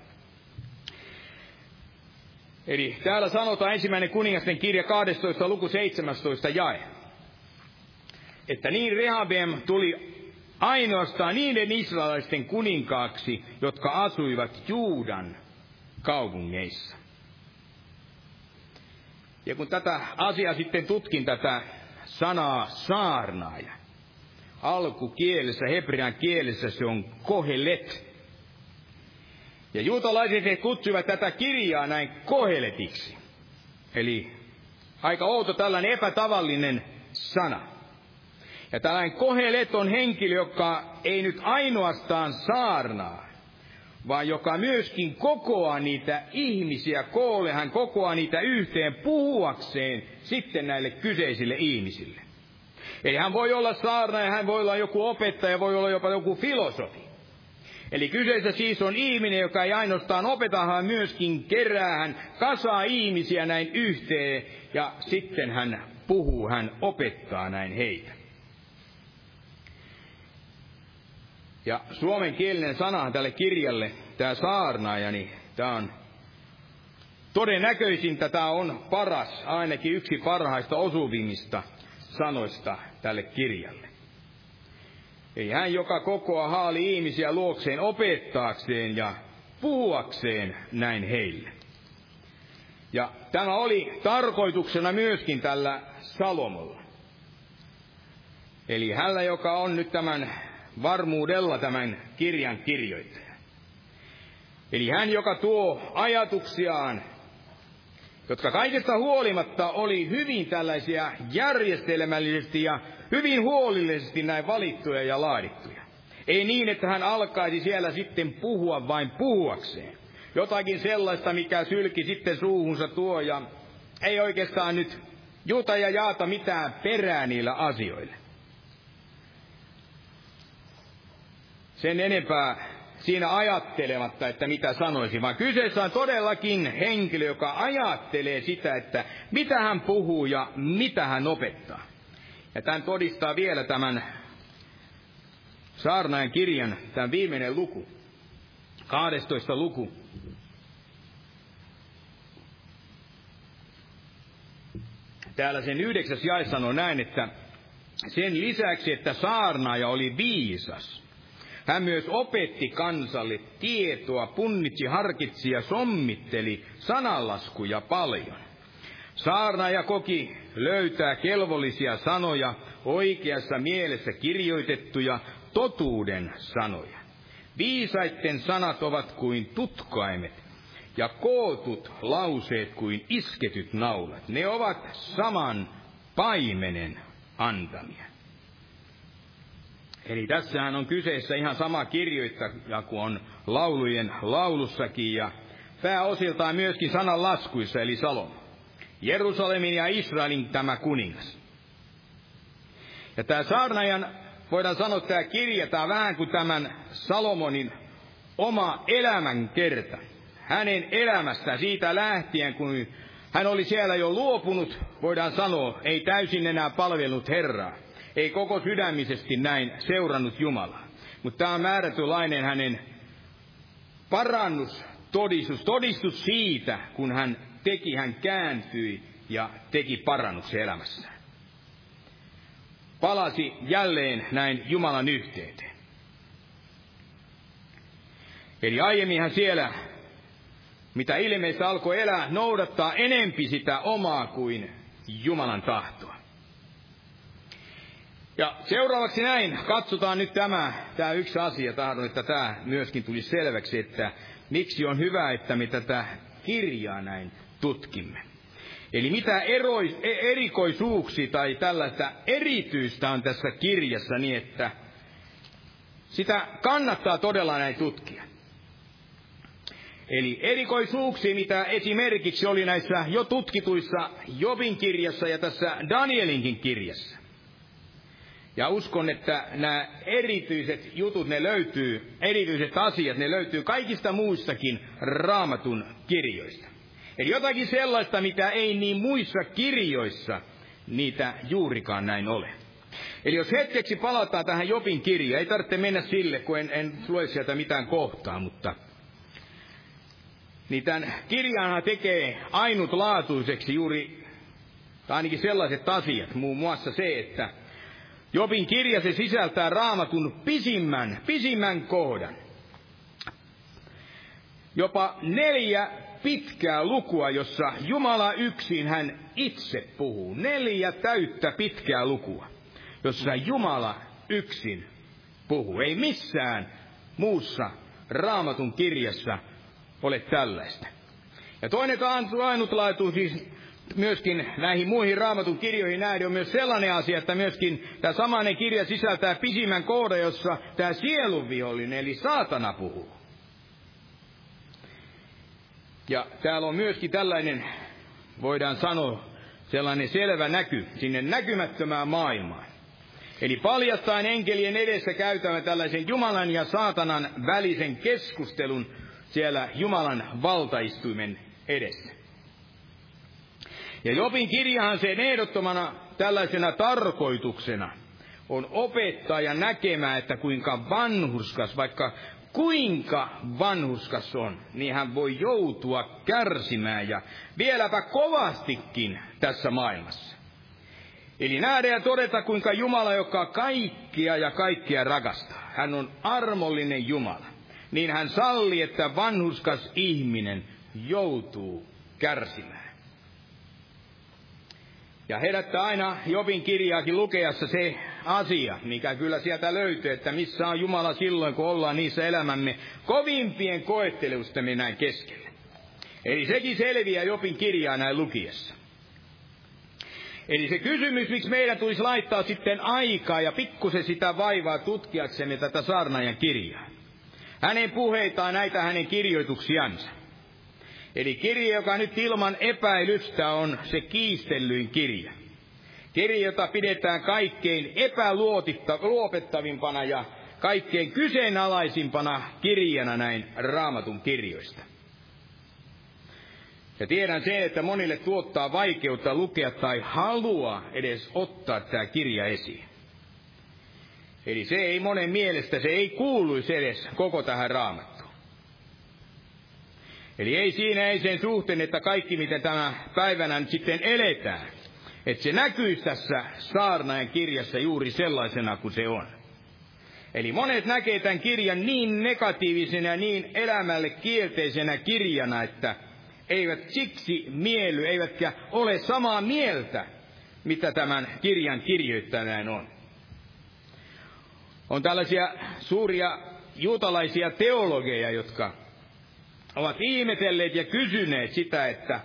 Eli täällä sanotaan ensimmäinen kuningasten kirja 12. luku 17 jae. Että niin Rehabem tuli ainoastaan niiden israelaisten kuninkaaksi, jotka asuivat Juudan kaupungeissa. Ja kun tätä asiaa sitten tutkin, tätä sanaa saarnaaja, alkukielessä, hebrean kielessä se on kohelet. Ja juutalaiset he kutsuivat tätä kirjaa näin koheletiksi. Eli aika outo tällainen epätavallinen sana. Ja tällainen kohelet on henkilö, joka ei nyt ainoastaan saarnaa, vaan joka myöskin kokoaa niitä ihmisiä koolle, hän kokoaa niitä yhteen puhuakseen sitten näille kyseisille ihmisille. Eli hän voi olla saarna ja hän voi olla joku opettaja, voi olla jopa joku filosofi. Eli kyseessä siis on ihminen, joka ei ainoastaan opeta, hän myöskin kerää, hän kasaa ihmisiä näin yhteen ja sitten hän puhuu, hän opettaa näin heitä. Ja suomenkielinen sana tälle kirjalle, tämä saarnaaja, niin tämä on todennäköisintä, tämä on paras, ainakin yksi parhaista osuvimmista sanoista tälle kirjalle. Ei hän, joka kokoa haali ihmisiä luokseen opettaakseen ja puhuakseen näin heille. Ja tämä oli tarkoituksena myöskin tällä Salomolla. Eli hänellä, joka on nyt tämän varmuudella tämän kirjan kirjoittaja. Eli hän, joka tuo ajatuksiaan, jotka kaikesta huolimatta oli hyvin tällaisia järjestelmällisesti ja hyvin huolellisesti näin valittuja ja laadittuja. Ei niin, että hän alkaisi siellä sitten puhua vain puhuakseen. Jotakin sellaista, mikä sylki sitten suuhunsa tuo ja ei oikeastaan nyt juta ja jaata mitään perää niillä asioille. Sen enempää siinä ajattelematta, että mitä sanoisi, vaan kyseessä on todellakin henkilö, joka ajattelee sitä, että mitä hän puhuu ja mitä hän opettaa. Ja tämän todistaa vielä tämän saarnaajan kirjan, tämän viimeinen luku, 12 luku. Täällä sen yhdeksäs jae sanoo näin, että sen lisäksi, että saarnaaja oli viisas, hän myös opetti kansalle tietoa, punnitsi, harkitsi ja sommitteli sananlaskuja paljon. Saarnaaja koki löytää kelvollisia sanoja, oikeassa mielessä kirjoitettuja totuuden sanoja. Viisaitten sanat ovat kuin tutkaimet, ja kootut lauseet kuin isketyt naulat. Ne ovat saman paimenen antamia. Eli tässähän on kyseessä ihan sama kirjoittaja kuin on laulujen laulussakin ja pääosiltaan myöskin sanan laskuissa eli Salomo. Jerusalemin ja Israelin tämä kuningas. Ja tämä saarnajan, voidaan sanoa, että tämä vähän kuin tämän Salomonin oma elämän kerta. Hänen elämästä siitä lähtien, kun hän oli siellä jo luopunut, voidaan sanoa, ei täysin enää palvellut Herraa ei koko sydämisesti näin seurannut Jumalaa. Mutta tämä on määrätynlainen hänen parannus, todistus, todistus siitä, kun hän teki, hän kääntyi ja teki parannuksen elämässään. Palasi jälleen näin Jumalan yhteyteen. Eli aiemmin hän siellä, mitä ilmeistä alkoi elää, noudattaa enempi sitä omaa kuin Jumalan tahtoa. Ja seuraavaksi näin, katsotaan nyt tämä, tämä yksi asia, tahdon, että tämä myöskin tuli selväksi, että miksi on hyvä, että me tätä kirjaa näin tutkimme. Eli mitä erois, e, erikoisuuksia tai tällaista erityistä on tässä kirjassa niin, että sitä kannattaa todella näin tutkia. Eli erikoisuuksia, mitä esimerkiksi oli näissä jo tutkituissa Jobin kirjassa ja tässä Danielinkin kirjassa. Ja uskon, että nämä erityiset jutut, ne löytyy, erityiset asiat, ne löytyy kaikista muistakin raamatun kirjoista. Eli jotakin sellaista, mitä ei niin muissa kirjoissa niitä juurikaan näin ole. Eli jos hetkeksi palataan tähän Jopin kirjaan, ei tarvitse mennä sille, kun en, en lue sieltä mitään kohtaa, mutta niin tämän kirjanhan tekee ainutlaatuiseksi juuri, tai ainakin sellaiset asiat, muun muassa se, että Jobin kirja se sisältää raamatun pisimmän, pisimmän kohdan. Jopa neljä pitkää lukua, jossa Jumala yksin hän itse puhuu. Neljä täyttä pitkää lukua, jossa Jumala yksin puhuu. Ei missään muussa raamatun kirjassa ole tällaista. Ja toinen ainutlaatuus siis myöskin näihin muihin raamatun kirjoihin nähden on myös sellainen asia, että myöskin tämä samainen kirja sisältää pisimmän kohdan, jossa tämä sielunvihollinen eli saatana puhuu. Ja täällä on myöskin tällainen, voidaan sanoa, sellainen selvä näky sinne näkymättömään maailmaan. Eli paljastain enkelien edessä käytävän tällaisen Jumalan ja saatanan välisen keskustelun siellä Jumalan valtaistuimen edessä. Ja Jobin kirjahan sen ehdottomana tällaisena tarkoituksena on opettaa ja näkemään, että kuinka vanhuskas, vaikka kuinka vanhuskas on, niin hän voi joutua kärsimään ja vieläpä kovastikin tässä maailmassa. Eli nähdä ja todeta, kuinka Jumala, joka kaikkia ja kaikkia rakastaa, hän on armollinen Jumala, niin hän salli, että vanhuskas ihminen joutuu kärsimään. Ja herättää aina Jobin kirjaakin lukeassa se asia, mikä kyllä sieltä löytyy, että missä on Jumala silloin, kun ollaan niissä elämämme kovimpien koettelustemme näin keskellä. Eli sekin selviää Jopin kirjaa näin lukiessa. Eli se kysymys, miksi meidän tulisi laittaa sitten aikaa ja pikkusen sitä vaivaa tutkiaksemme tätä saarnaajan kirjaa. Hänen puheitaan näitä hänen kirjoituksiansa. Eli kirja, joka nyt ilman epäilystä on se kiistellyin kirja. Kirja, jota pidetään kaikkein epäluopettavimpana ja kaikkein kyseenalaisimpana kirjana näin raamatun kirjoista. Ja tiedän se, että monille tuottaa vaikeutta lukea tai halua edes ottaa tämä kirja esiin. Eli se ei monen mielestä, se ei kuuluisi edes koko tähän raamattuun. Eli ei siinä ei sen suhteen, että kaikki miten tämä päivänä sitten eletään, että se näkyisi tässä saarnajan kirjassa juuri sellaisena kuin se on. Eli monet näkee tämän kirjan niin negatiivisena ja niin elämälle kielteisenä kirjana, että eivät siksi miely, eivätkä ole samaa mieltä, mitä tämän kirjan kirjoittaneen on. On tällaisia suuria juutalaisia teologeja, jotka ovat ihmetelleet ja kysyneet sitä, että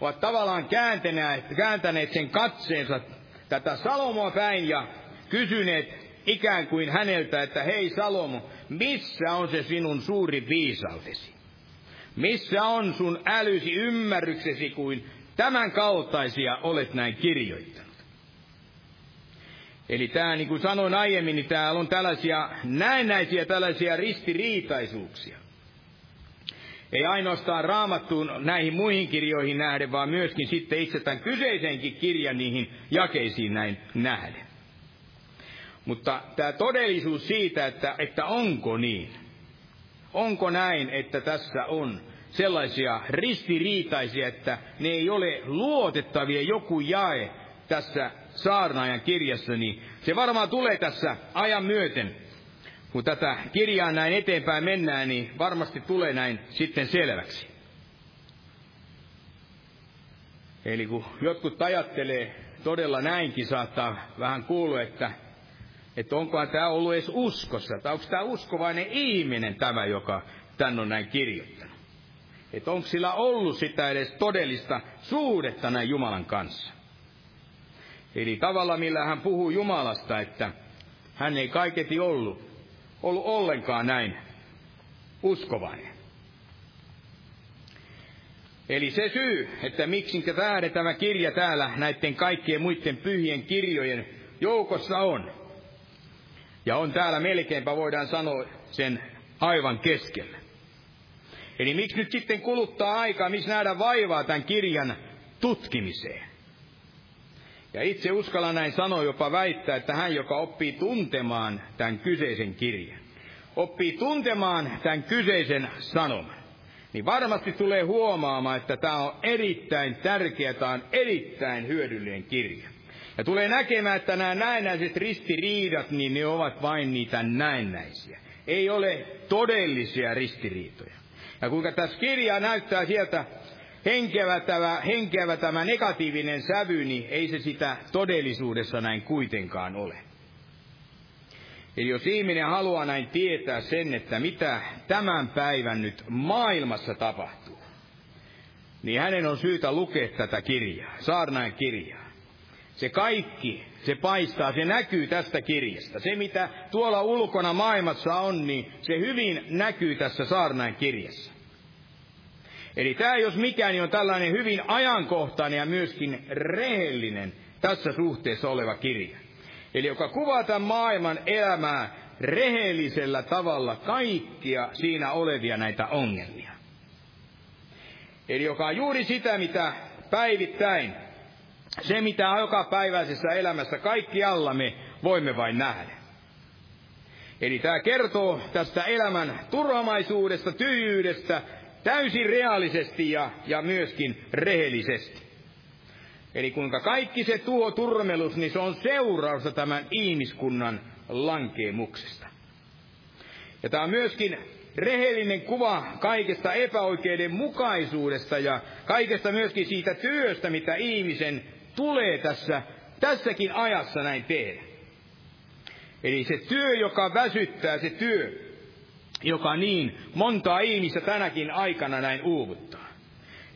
ovat tavallaan kääntäneet, kääntäneet sen katseensa tätä Salomoa päin ja kysyneet ikään kuin häneltä, että hei Salomo, missä on se sinun suuri viisautesi? Missä on sun älysi ymmärryksesi, kuin tämän kaltaisia olet näin kirjoittanut? Eli tämä, niin kuin sanoin aiemmin, niin täällä on tällaisia näennäisiä tällaisia ristiriitaisuuksia. Ei ainoastaan raamattuun näihin muihin kirjoihin nähden, vaan myöskin sitten itse tämän kyseisenkin kirjan niihin jakeisiin näin nähden. Mutta tämä todellisuus siitä, että, että onko niin, onko näin, että tässä on sellaisia ristiriitaisia, että ne ei ole luotettavia joku jae tässä saarnaajan kirjassa, niin se varmaan tulee tässä ajan myöten. Kun tätä kirjaa näin eteenpäin mennään, niin varmasti tulee näin sitten selväksi. Eli kun jotkut ajattelee, todella näinkin saattaa vähän kuulua, että, että onkohan tämä ollut edes uskossa, tai onko tämä uskovainen ihminen tämä, joka tän on näin kirjoittanut. Että onko sillä ollut sitä edes todellista suhdetta näin Jumalan kanssa. Eli tavalla, millä hän puhuu Jumalasta, että hän ei kaiketi ollut, ollut ollenkaan näin uskovainen. Eli se syy, että miksi tähden tämä kirja täällä näiden kaikkien muiden pyhien kirjojen joukossa on. Ja on täällä melkeinpä voidaan sanoa sen aivan keskellä. Eli miksi nyt sitten kuluttaa aikaa, miksi nähdä vaivaa tämän kirjan tutkimiseen? Ja itse uskallan näin sanoa jopa väittää, että hän, joka oppii tuntemaan tämän kyseisen kirjan, oppii tuntemaan tämän kyseisen sanoman, niin varmasti tulee huomaamaan, että tämä on erittäin tärkeä, tämä on erittäin hyödyllinen kirja. Ja tulee näkemään, että nämä näennäiset ristiriidat, niin ne ovat vain niitä näennäisiä. Ei ole todellisia ristiriitoja. Ja kuinka tässä kirja näyttää sieltä henkeävä tämä, tämä negatiivinen sävy, niin ei se sitä todellisuudessa näin kuitenkaan ole. Eli jos ihminen haluaa näin tietää sen, että mitä tämän päivän nyt maailmassa tapahtuu, niin hänen on syytä lukea tätä kirjaa, saarnain kirjaa. Se kaikki, se paistaa, se näkyy tästä kirjasta. Se, mitä tuolla ulkona maailmassa on, niin se hyvin näkyy tässä saarnain kirjassa. Eli tämä, jos mikään, niin on tällainen hyvin ajankohtainen ja myöskin rehellinen tässä suhteessa oleva kirja. Eli joka kuvaa tämän maailman elämää rehellisellä tavalla kaikkia siinä olevia näitä ongelmia. Eli joka on juuri sitä, mitä päivittäin se, mitä joka päiväisessä elämässä kaikkialla me voimme vain nähdä. Eli tämä kertoo tästä elämän turhamaisuudesta, tyhjyydestä, täysin reaalisesti ja, ja myöskin rehellisesti. Eli kuinka kaikki se tuo turmelus, niin se on seurausta tämän ihmiskunnan lankeemuksesta. Ja tämä on myöskin rehellinen kuva kaikesta epäoikeudenmukaisuudesta ja kaikesta myöskin siitä työstä, mitä ihmisen tulee tässä, tässäkin ajassa näin tehdä. Eli se työ, joka väsyttää, se työ, joka niin montaa ihmistä tänäkin aikana näin uuvuttaa.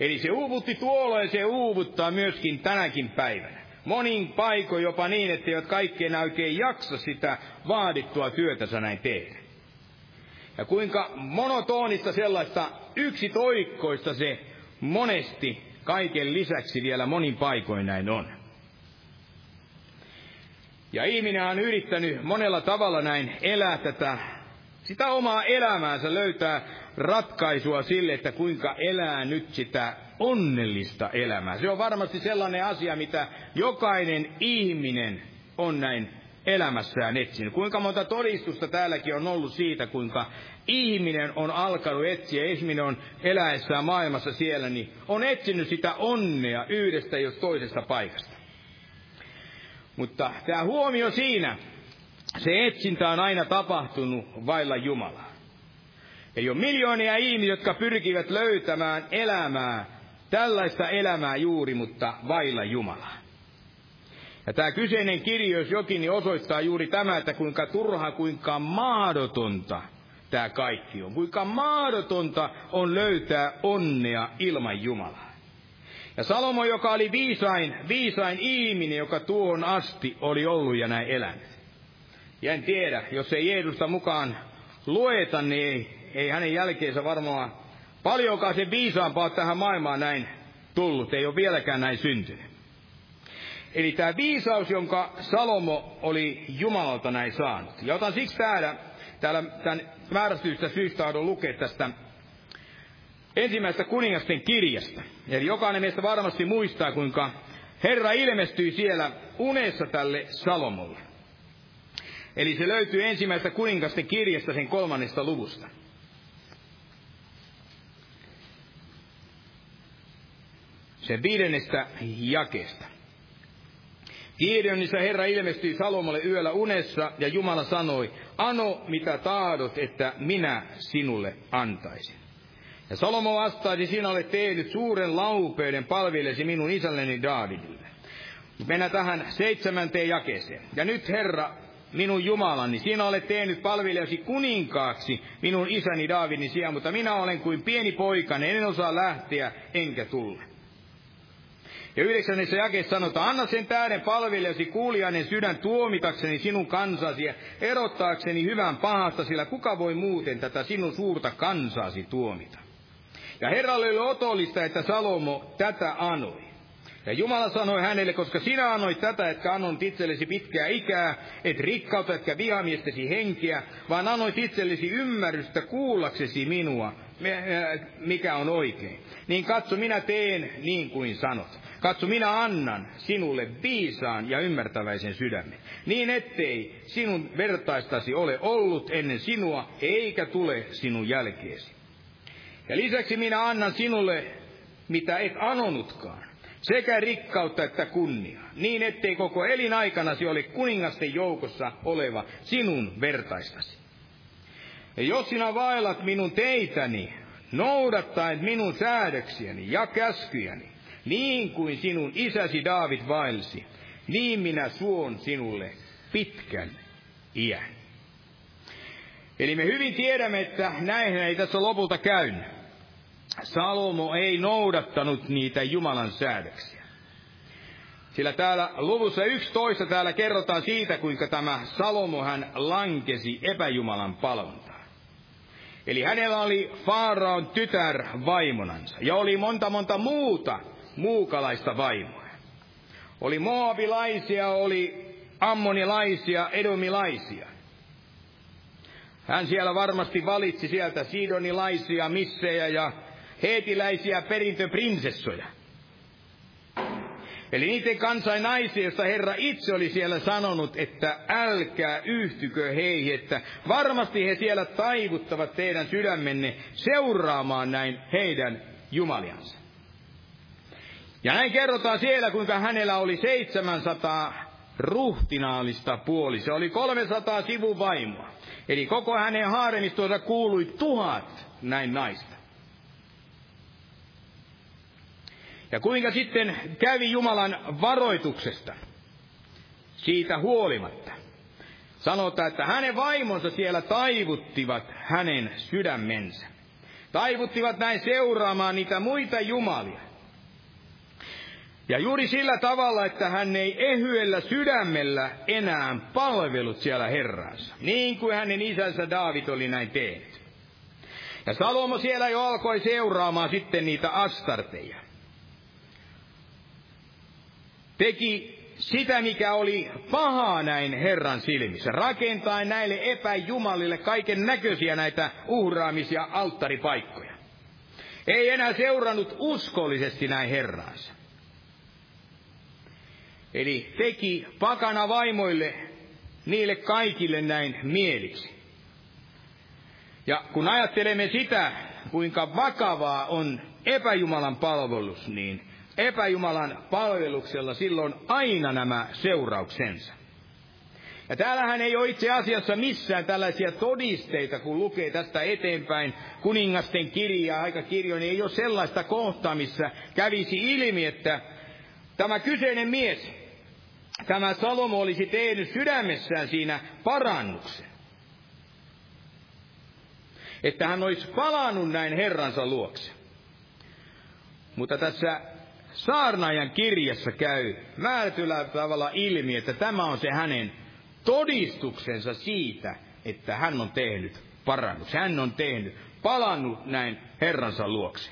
Eli se uuvutti tuolloin, se uuvuttaa myöskin tänäkin päivänä. Monin paikoin jopa niin, että eivät kaikkeen oikein jaksa sitä vaadittua työtänsä näin tehdä. Ja kuinka monotonista sellaista yksitoikkoista se monesti kaiken lisäksi vielä monin paikoin näin on. Ja ihminen on yrittänyt monella tavalla näin elää tätä, sitä omaa elämäänsä, löytää ratkaisua sille, että kuinka elää nyt sitä onnellista elämää. Se on varmasti sellainen asia, mitä jokainen ihminen on näin elämässään etsinyt. Kuinka monta todistusta täälläkin on ollut siitä, kuinka ihminen on alkanut etsiä, ihminen on eläessään maailmassa siellä, niin on etsinyt sitä onnea yhdestä jos toisesta paikasta. Mutta tämä huomio siinä, se etsintä on aina tapahtunut vailla Jumalaa. Eli on miljoonia ihmisiä, jotka pyrkivät löytämään elämää, tällaista elämää juuri, mutta vailla Jumalaa. Ja tämä kyseinen kirjois jokin osoittaa juuri tämä, että kuinka turha, kuinka mahdotonta tämä kaikki on. Kuinka mahdotonta on löytää onnea ilman Jumalaa. Ja Salomo, joka oli viisain, viisain ihminen, joka tuohon asti oli ollut ja näin elänyt. Ja en tiedä, jos ei Jeesusta mukaan lueta, niin ei, ei hänen jälkeensä varmaan paljonkaan se viisaampaa tähän maailmaan näin tullut. Ei ole vieläkään näin syntynyt. Eli tämä viisaus, jonka Salomo oli Jumalalta näin saanut. Ja otan siksi täällä, täällä tämän määrästystä syystä tahdon lukea tästä ensimmäisestä kuningasten kirjasta. Eli jokainen meistä varmasti muistaa, kuinka Herra ilmestyi siellä unessa tälle Salomolle. Eli se löytyy ensimmäisestä kuningasten kirjasta sen kolmannesta luvusta. Sen viidennestä jakeesta. Gideonissa Herra ilmestyi Salomolle yöllä unessa, ja Jumala sanoi, ano mitä tahdot, että minä sinulle antaisin. Ja Salomo vastaisi, sinä olet tehnyt suuren laupeuden palvillesi minun isälleni Daavidille. Mennään tähän seitsemänteen jakeeseen. Ja nyt Herra, minun Jumalani, sinä olet tehnyt palvelijasi kuninkaaksi minun isäni Daavidin sijaan, mutta minä olen kuin pieni poikani, en osaa lähteä enkä tulla. Ja yhdeksännessä jakeessa sanotaan, anna sen tähden palvelijasi kuulijainen sydän tuomitakseni sinun kansasi ja erottaakseni hyvän pahasta, sillä kuka voi muuten tätä sinun suurta kansaasi tuomita. Ja Herralle oli otollista, että Salomo tätä anoi. Ja Jumala sanoi hänelle, koska sinä annoit tätä, että annoit itsellesi pitkää ikää, et rikkautta, etkä vihamiestesi henkiä, vaan annoit itsellesi ymmärrystä kuullaksesi minua, mikä on oikein. Niin katso, minä teen niin kuin sanot. Katso, minä annan sinulle viisaan ja ymmärtäväisen sydämen, niin ettei sinun vertaistasi ole ollut ennen sinua, eikä tule sinun jälkeesi. Ja lisäksi minä annan sinulle, mitä et anonutkaan, sekä rikkautta että kunniaa, niin ettei koko elinaikanasi ole kuningasten joukossa oleva sinun vertaistasi. Ja jos sinä vaellat minun teitäni, noudattaen minun säädöksiäni ja käskyjäni, niin kuin sinun isäsi Daavid vaelsi, niin minä suon sinulle pitkän iän. Eli me hyvin tiedämme, että näin ei tässä lopulta käynyt. Salomo ei noudattanut niitä Jumalan säädöksiä. Sillä täällä luvussa 11 täällä kerrotaan siitä, kuinka tämä Salomo hän lankesi epäjumalan palvontaan. Eli hänellä oli Faaraon tytär vaimonansa ja oli monta monta muuta muukalaista vaimoa. Oli moabilaisia, oli ammonilaisia, edomilaisia. Hän siellä varmasti valitsi sieltä sidonilaisia, missejä ja heetiläisiä perintöprinsessoja. Eli niiden kansain naisia, joista Herra itse oli siellä sanonut, että älkää yhtykö heihin, että varmasti he siellä taivuttavat teidän sydämenne seuraamaan näin heidän jumaliansa. Ja näin kerrotaan siellä, kuinka hänellä oli 700 ruhtinaalista puoli. Se oli 300 sivun vaimoa. Eli koko hänen haaremistoonsa kuului tuhat näin naista. Ja kuinka sitten kävi Jumalan varoituksesta siitä huolimatta? Sanotaan, että hänen vaimonsa siellä taivuttivat hänen sydämensä. Taivuttivat näin seuraamaan niitä muita jumalia. Ja juuri sillä tavalla, että hän ei ehyellä sydämellä enää palvelut siellä Herransa, niin kuin hänen isänsä Daavid oli näin tehnyt. Ja Salomo siellä jo alkoi seuraamaan sitten niitä astarteja. Teki sitä, mikä oli pahaa näin Herran silmissä, rakentaa näille epäjumalille kaiken näköisiä näitä uhraamisia alttaripaikkoja. Ei enää seurannut uskollisesti näin Herransa. Eli teki pakana vaimoille niille kaikille näin mieliksi. Ja kun ajattelemme sitä, kuinka vakavaa on epäjumalan palvelus, niin epäjumalan palveluksella silloin aina nämä seurauksensa. Ja täällähän ei ole itse asiassa missään tällaisia todisteita, kun lukee tästä eteenpäin kuningasten kirjaa, aika kirjo, niin ei ole sellaista kohtaa, missä kävisi ilmi, että tämä kyseinen mies, tämä Salomo olisi tehnyt sydämessään siinä parannuksen. Että hän olisi palannut näin Herransa luokse. Mutta tässä saarnaajan kirjassa käy määrätyllä tavalla ilmi, että tämä on se hänen todistuksensa siitä, että hän on tehnyt parannus. Hän on tehnyt, palannut näin Herransa luokse.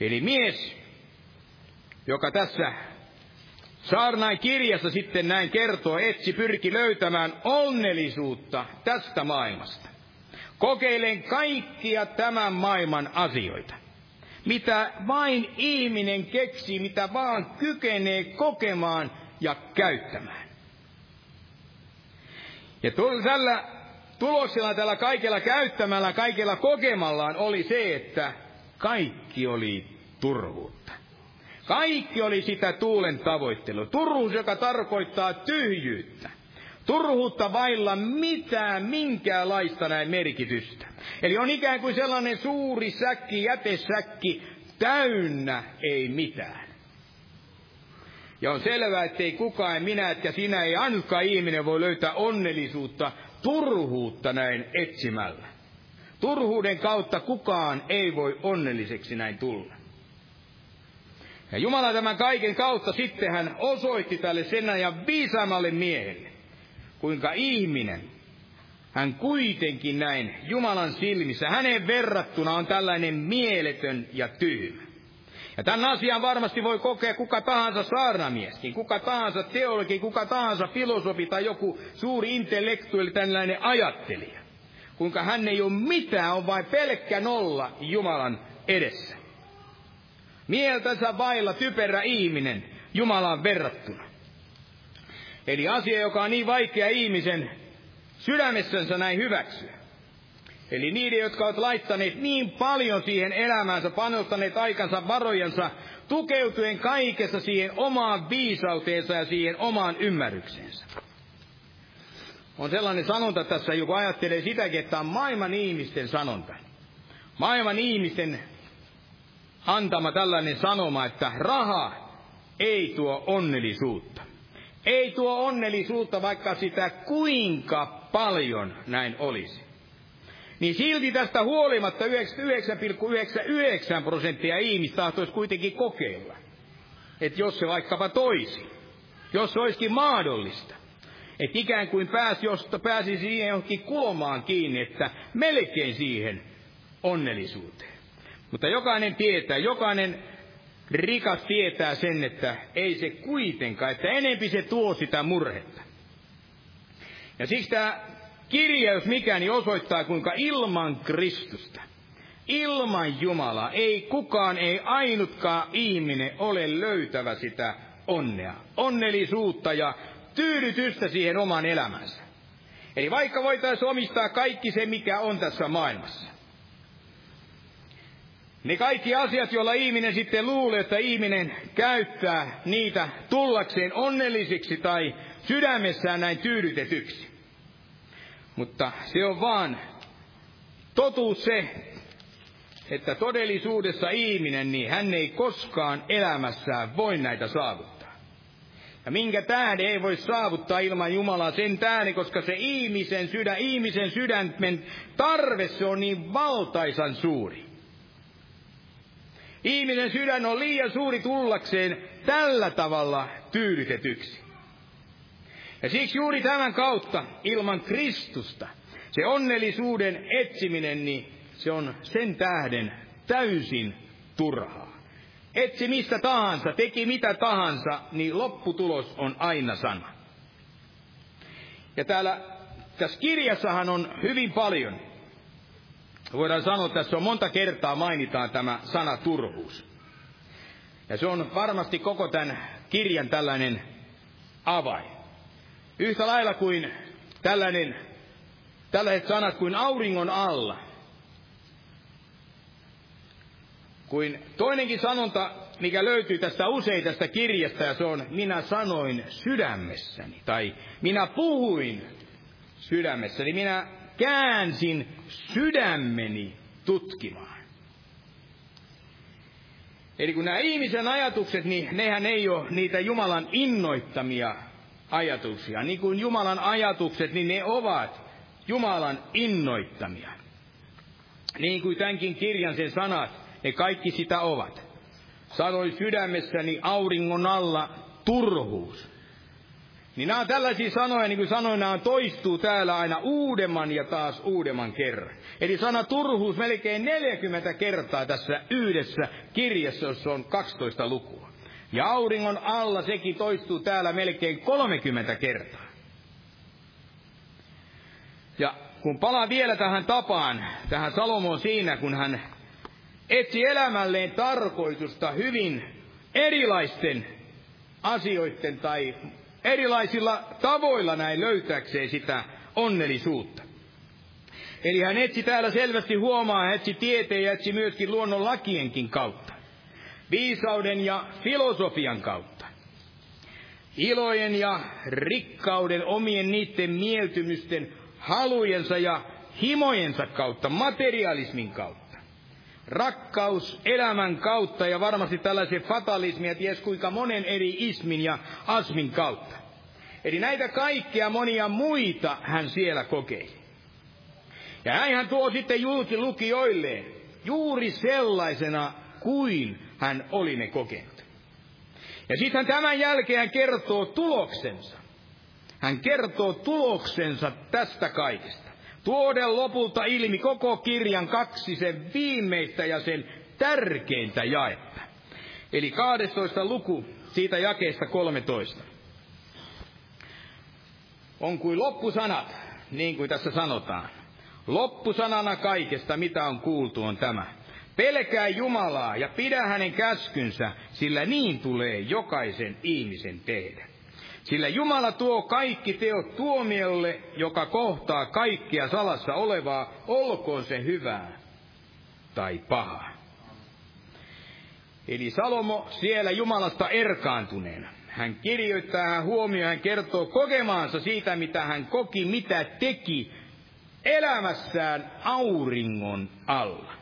Eli mies, joka tässä saarnain kirjassa sitten näin kertoo, etsi pyrki löytämään onnellisuutta tästä maailmasta. Kokeilen kaikkia tämän maailman asioita mitä vain ihminen keksii, mitä vaan kykenee kokemaan ja käyttämään. Ja tällä tuloksella tällä kaikella käyttämällä, kaikella kokemallaan oli se, että kaikki oli turhuutta. Kaikki oli sitä tuulen tavoittelua. Turhuus, joka tarkoittaa tyhjyyttä. Turhuutta vailla mitään, minkäänlaista näin merkitystä. Eli on ikään kuin sellainen suuri säkki, jätesäkki, täynnä ei mitään. Ja on selvää, että ei kukaan, minä että sinä, ei ainutkaan ihminen voi löytää onnellisuutta, turhuutta näin etsimällä. Turhuuden kautta kukaan ei voi onnelliseksi näin tulla. Ja Jumala tämän kaiken kautta sitten hän osoitti tälle sen ajan viisaammalle miehelle, kuinka ihminen, hän kuitenkin näin Jumalan silmissä, hänen verrattuna on tällainen mieletön ja tyhmä. Ja tämän asian varmasti voi kokea kuka tahansa saarnamieskin, kuka tahansa teologi, kuka tahansa filosofi tai joku suuri intellektuelli, tällainen ajattelija. Kuinka hän ei ole mitään, on vain pelkkä nolla Jumalan edessä. Mieltänsä vailla typerä ihminen Jumalaan verrattuna. Eli asia, joka on niin vaikea ihmisen sydämessänsä näin hyväksyä. Eli niiden, jotka ovat laittaneet niin paljon siihen elämäänsä, panostaneet aikansa varojensa, tukeutuen kaikessa siihen omaan viisauteensa ja siihen omaan ymmärrykseensä. On sellainen sanonta tässä, joka ajattelee sitäkin, että on maailman ihmisten sanonta. Maailman ihmisten antama tällainen sanoma, että raha ei tuo onnellisuutta. Ei tuo onnellisuutta, vaikka sitä kuinka paljon näin olisi. Niin silti tästä huolimatta 99,99 prosenttia ihmistä tahtoisi kuitenkin kokeilla. Että jos se vaikkapa toisi, jos se olisikin mahdollista, että ikään kuin pääsi, josta pääsi siihen johonkin kulmaan kiinni, että melkein siihen onnellisuuteen. Mutta jokainen tietää, jokainen rikas tietää sen, että ei se kuitenkaan, että enempi se tuo sitä murhetta. Ja siksi tämä kirja, jos mikä, niin osoittaa, kuinka ilman Kristusta, ilman Jumalaa, ei kukaan, ei ainutkaan ihminen ole löytävä sitä onnea, onnellisuutta ja tyydytystä siihen oman elämänsä. Eli vaikka voitaisiin omistaa kaikki se, mikä on tässä maailmassa, Ne kaikki asiat, joilla ihminen sitten luulee, että ihminen käyttää niitä tullakseen onnellisiksi tai sydämessään näin tyydytetyksi. Mutta se on vaan totuus se, että todellisuudessa ihminen, niin hän ei koskaan elämässään voi näitä saavuttaa. Ja minkä tähden ei voi saavuttaa ilman Jumalaa sen tähden, koska se ihmisen sydän, ihmisen sydämen tarve, se on niin valtaisan suuri. Ihmisen sydän on liian suuri tullakseen tällä tavalla tyydytetyksi. Ja siksi juuri tämän kautta, ilman Kristusta, se onnellisuuden etsiminen, niin se on sen tähden täysin turhaa. Etsi mistä tahansa, teki mitä tahansa, niin lopputulos on aina sama. Ja täällä tässä kirjassahan on hyvin paljon. Voidaan sanoa, että tässä on monta kertaa mainitaan tämä sana turhuus. Ja se on varmasti koko tämän kirjan tällainen avain. Yhtä lailla kuin tällainen, tällaiset sanat kuin auringon alla. Kuin toinenkin sanonta, mikä löytyy tästä usein tästä kirjasta, ja se on minä sanoin sydämessäni, tai minä puhuin sydämessäni, minä käänsin sydämeni tutkimaan. Eli kun nämä ihmisen ajatukset, niin nehän ei ole niitä Jumalan innoittamia ajatuksia. Niin kuin Jumalan ajatukset, niin ne ovat Jumalan innoittamia. Niin kuin tämänkin kirjan sen sanat, ne kaikki sitä ovat. Sanoi sydämessäni auringon alla turhuus. Niin nämä on tällaisia sanoja, niin kuin sanoin, nämä toistuu täällä aina uudemman ja taas uudemman kerran. Eli sana turhuus melkein 40 kertaa tässä yhdessä kirjassa, jossa on 12 lukua. Ja auringon alla sekin toistuu täällä melkein 30 kertaa. Ja kun palaan vielä tähän tapaan, tähän Salomon siinä, kun hän etsi elämälleen tarkoitusta hyvin erilaisten asioiden tai erilaisilla tavoilla näin löytääkseen sitä onnellisuutta. Eli hän etsi täällä selvästi huomaa, hän etsi tieteen ja etsi myöskin luonnon lakienkin kautta. Viisauden ja filosofian kautta. Ilojen ja rikkauden omien niiden mieltymysten halujensa ja himojensa kautta, materialismin kautta rakkaus elämän kautta ja varmasti tällaisen fatalismin ja ties kuinka monen eri ismin ja asmin kautta. Eli näitä kaikkia monia muita hän siellä kokeili. Ja hän tuo sitten julki lukijoilleen juuri sellaisena kuin hän oli ne kokenut. Ja sitten tämän jälkeen hän kertoo tuloksensa. Hän kertoo tuloksensa tästä kaikesta tuoden lopulta ilmi koko kirjan kaksi sen viimeistä ja sen tärkeintä jaetta. Eli 12 luku siitä jakeesta 13. On kuin loppusanat, niin kuin tässä sanotaan. Loppusanana kaikesta, mitä on kuultu, on tämä. Pelkää Jumalaa ja pidä hänen käskynsä, sillä niin tulee jokaisen ihmisen tehdä. Sillä Jumala tuo kaikki teot tuomiolle, joka kohtaa kaikkia salassa olevaa, olkoon se hyvää tai pahaa. Eli Salomo siellä Jumalasta erkaantuneena. Hän kirjoittaa, hän huomioi, hän kertoo kokemaansa siitä, mitä hän koki, mitä teki elämässään auringon alla.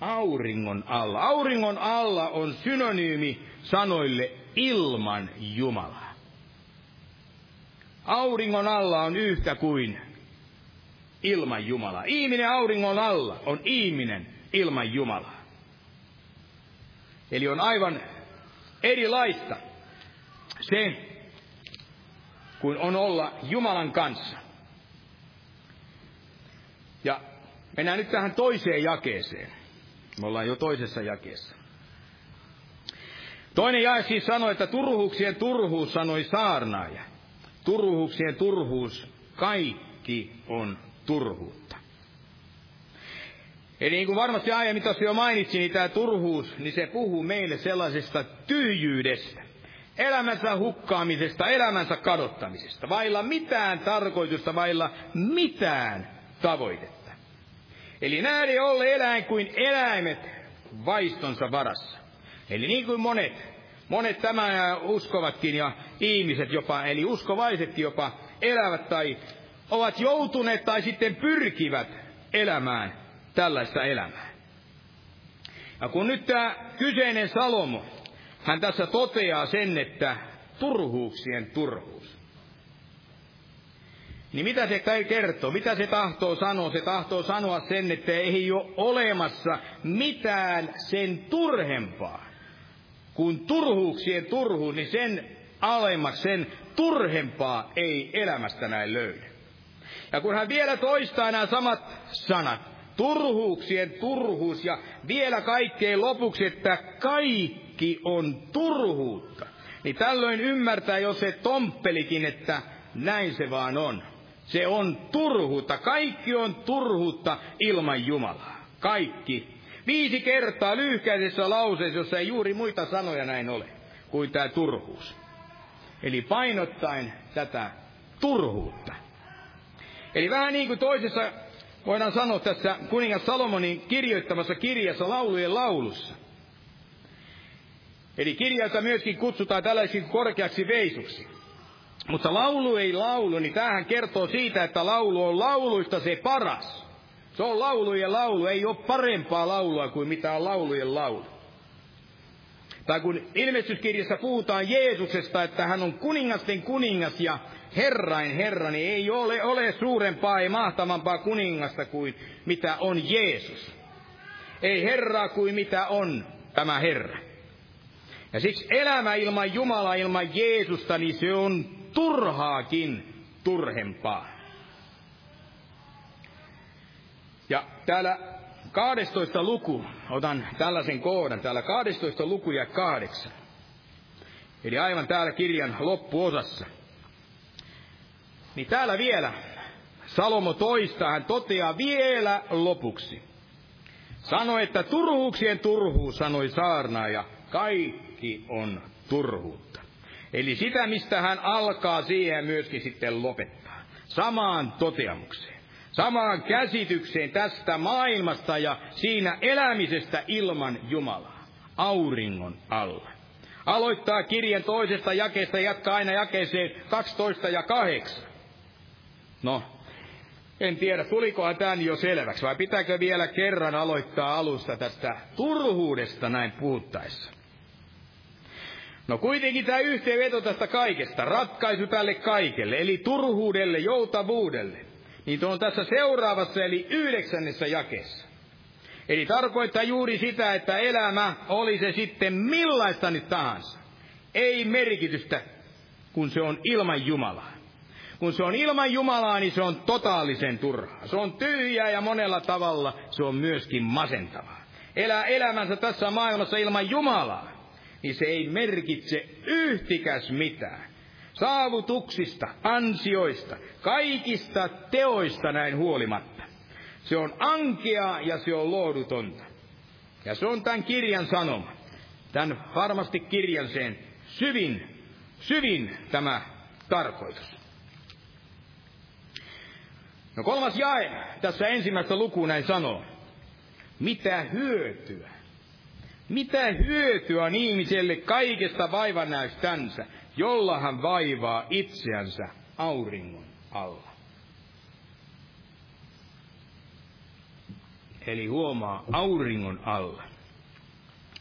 Auringon alla. Auringon alla on synonyymi sanoille ilman Jumalaa auringon alla on yhtä kuin ilman Jumalaa. Ihminen auringon alla on ihminen ilman Jumalaa. Eli on aivan erilaista se, kuin on olla Jumalan kanssa. Ja mennään nyt tähän toiseen jakeeseen. Me ollaan jo toisessa jakeessa. Toinen jae siis sanoi, että turhuuksien turhuus sanoi saarnaaja turhuuksien turhuus, kaikki on turhuutta. Eli niin kuin varmasti aiemmin tuossa jo mainitsin, niin tämä turhuus, niin se puhuu meille sellaisesta tyhjyydestä, elämänsä hukkaamisesta, elämänsä kadottamisesta, vailla mitään tarkoitusta, vailla mitään tavoitetta. Eli näin ole eläin kuin eläimet vaistonsa varassa. Eli niin kuin monet, monet tämä uskovatkin ja ihmiset jopa, eli uskovaisetkin jopa elävät tai ovat joutuneet tai sitten pyrkivät elämään tällaista elämää. Ja kun nyt tämä kyseinen Salomo, hän tässä toteaa sen, että turhuuksien turhuus. Niin mitä se kertoo? Mitä se tahtoo sanoa? Se tahtoo sanoa sen, että ei ole olemassa mitään sen turhempaa. Kun turhuuksien turhuus, niin sen alemmaksi, sen turhempaa ei elämästä näin löydy. Ja kun hän vielä toistaa nämä samat sanat, turhuuksien turhuus ja vielä kaikkein lopuksi, että kaikki on turhuutta, niin tällöin ymmärtää jo se tomppelikin, että näin se vaan on. Se on turhuutta. Kaikki on turhuutta ilman Jumalaa. Kaikki. Viisi kertaa lyhkäisessä lauseessa, jossa ei juuri muita sanoja näin ole, kuin tämä turhuus. Eli painottaen tätä turhuutta. Eli vähän niin kuin toisessa, voidaan sanoa tässä kuningas Salomonin kirjoittamassa kirjassa laulujen laulussa. Eli kirjassa myöskin kutsutaan tällaisiin korkeaksi veisuksi. Mutta laulu ei laulu, niin tähän kertoo siitä, että laulu on lauluista se paras. Se on laulujen laulu, ei ole parempaa laulua kuin mitä on laulujen laulu. Tai kun ilmestyskirjassa puhutaan Jeesuksesta, että hän on kuningasten kuningas ja Herrain Herra, niin ei ole, ole suurempaa, ei mahtavampaa kuningasta kuin mitä on Jeesus. Ei Herraa kuin mitä on tämä Herra. Ja siksi elämä ilman Jumalaa, ilman Jeesusta, niin se on turhaakin turhempaa. Ja täällä 12 luku, otan tällaisen kohdan, täällä 12 luku ja 8. Eli aivan täällä kirjan loppuosassa. Niin täällä vielä Salomo toistaa, hän toteaa vielä lopuksi. Sanoi, että turhuuksien turhuus, sanoi saarnaaja, kaikki on turhuutta. Eli sitä, mistä hän alkaa, siihen myöskin sitten lopettaa. Samaan toteamukseen. Samaan käsitykseen tästä maailmasta ja siinä elämisestä ilman Jumalaa. Auringon alla. Aloittaa kirjan toisesta jakeesta ja jatkaa aina jakeeseen 12 ja 8. No, en tiedä, tulikohan tämän jo selväksi, vai pitääkö vielä kerran aloittaa alusta tästä turhuudesta näin puhuttaessa? No kuitenkin tämä yhteenveto tästä kaikesta, ratkaisu tälle kaikelle, eli turhuudelle, joutavuudelle, niin on tässä seuraavassa, eli yhdeksännessä jakeessa. Eli tarkoittaa juuri sitä, että elämä oli se sitten millaista nyt tahansa. Ei merkitystä, kun se on ilman Jumalaa. Kun se on ilman Jumalaa, niin se on totaalisen turhaa. Se on tyhjää ja monella tavalla se on myöskin masentavaa. Elää elämänsä tässä maailmassa ilman Jumalaa, niin se ei merkitse yhtikäs mitään. Saavutuksista, ansioista, kaikista teoista näin huolimatta. Se on ankea ja se on lohdutonta. Ja se on tämän kirjan sanoma. Tämän varmasti kirjan sen syvin, syvin tämä tarkoitus. No kolmas jae tässä ensimmäistä lukuun näin sanoo. Mitä hyötyä? Mitä hyötyä on ihmiselle kaikesta vaivannäystänsä, jolla hän vaivaa itseänsä auringon alla? Eli huomaa auringon alla.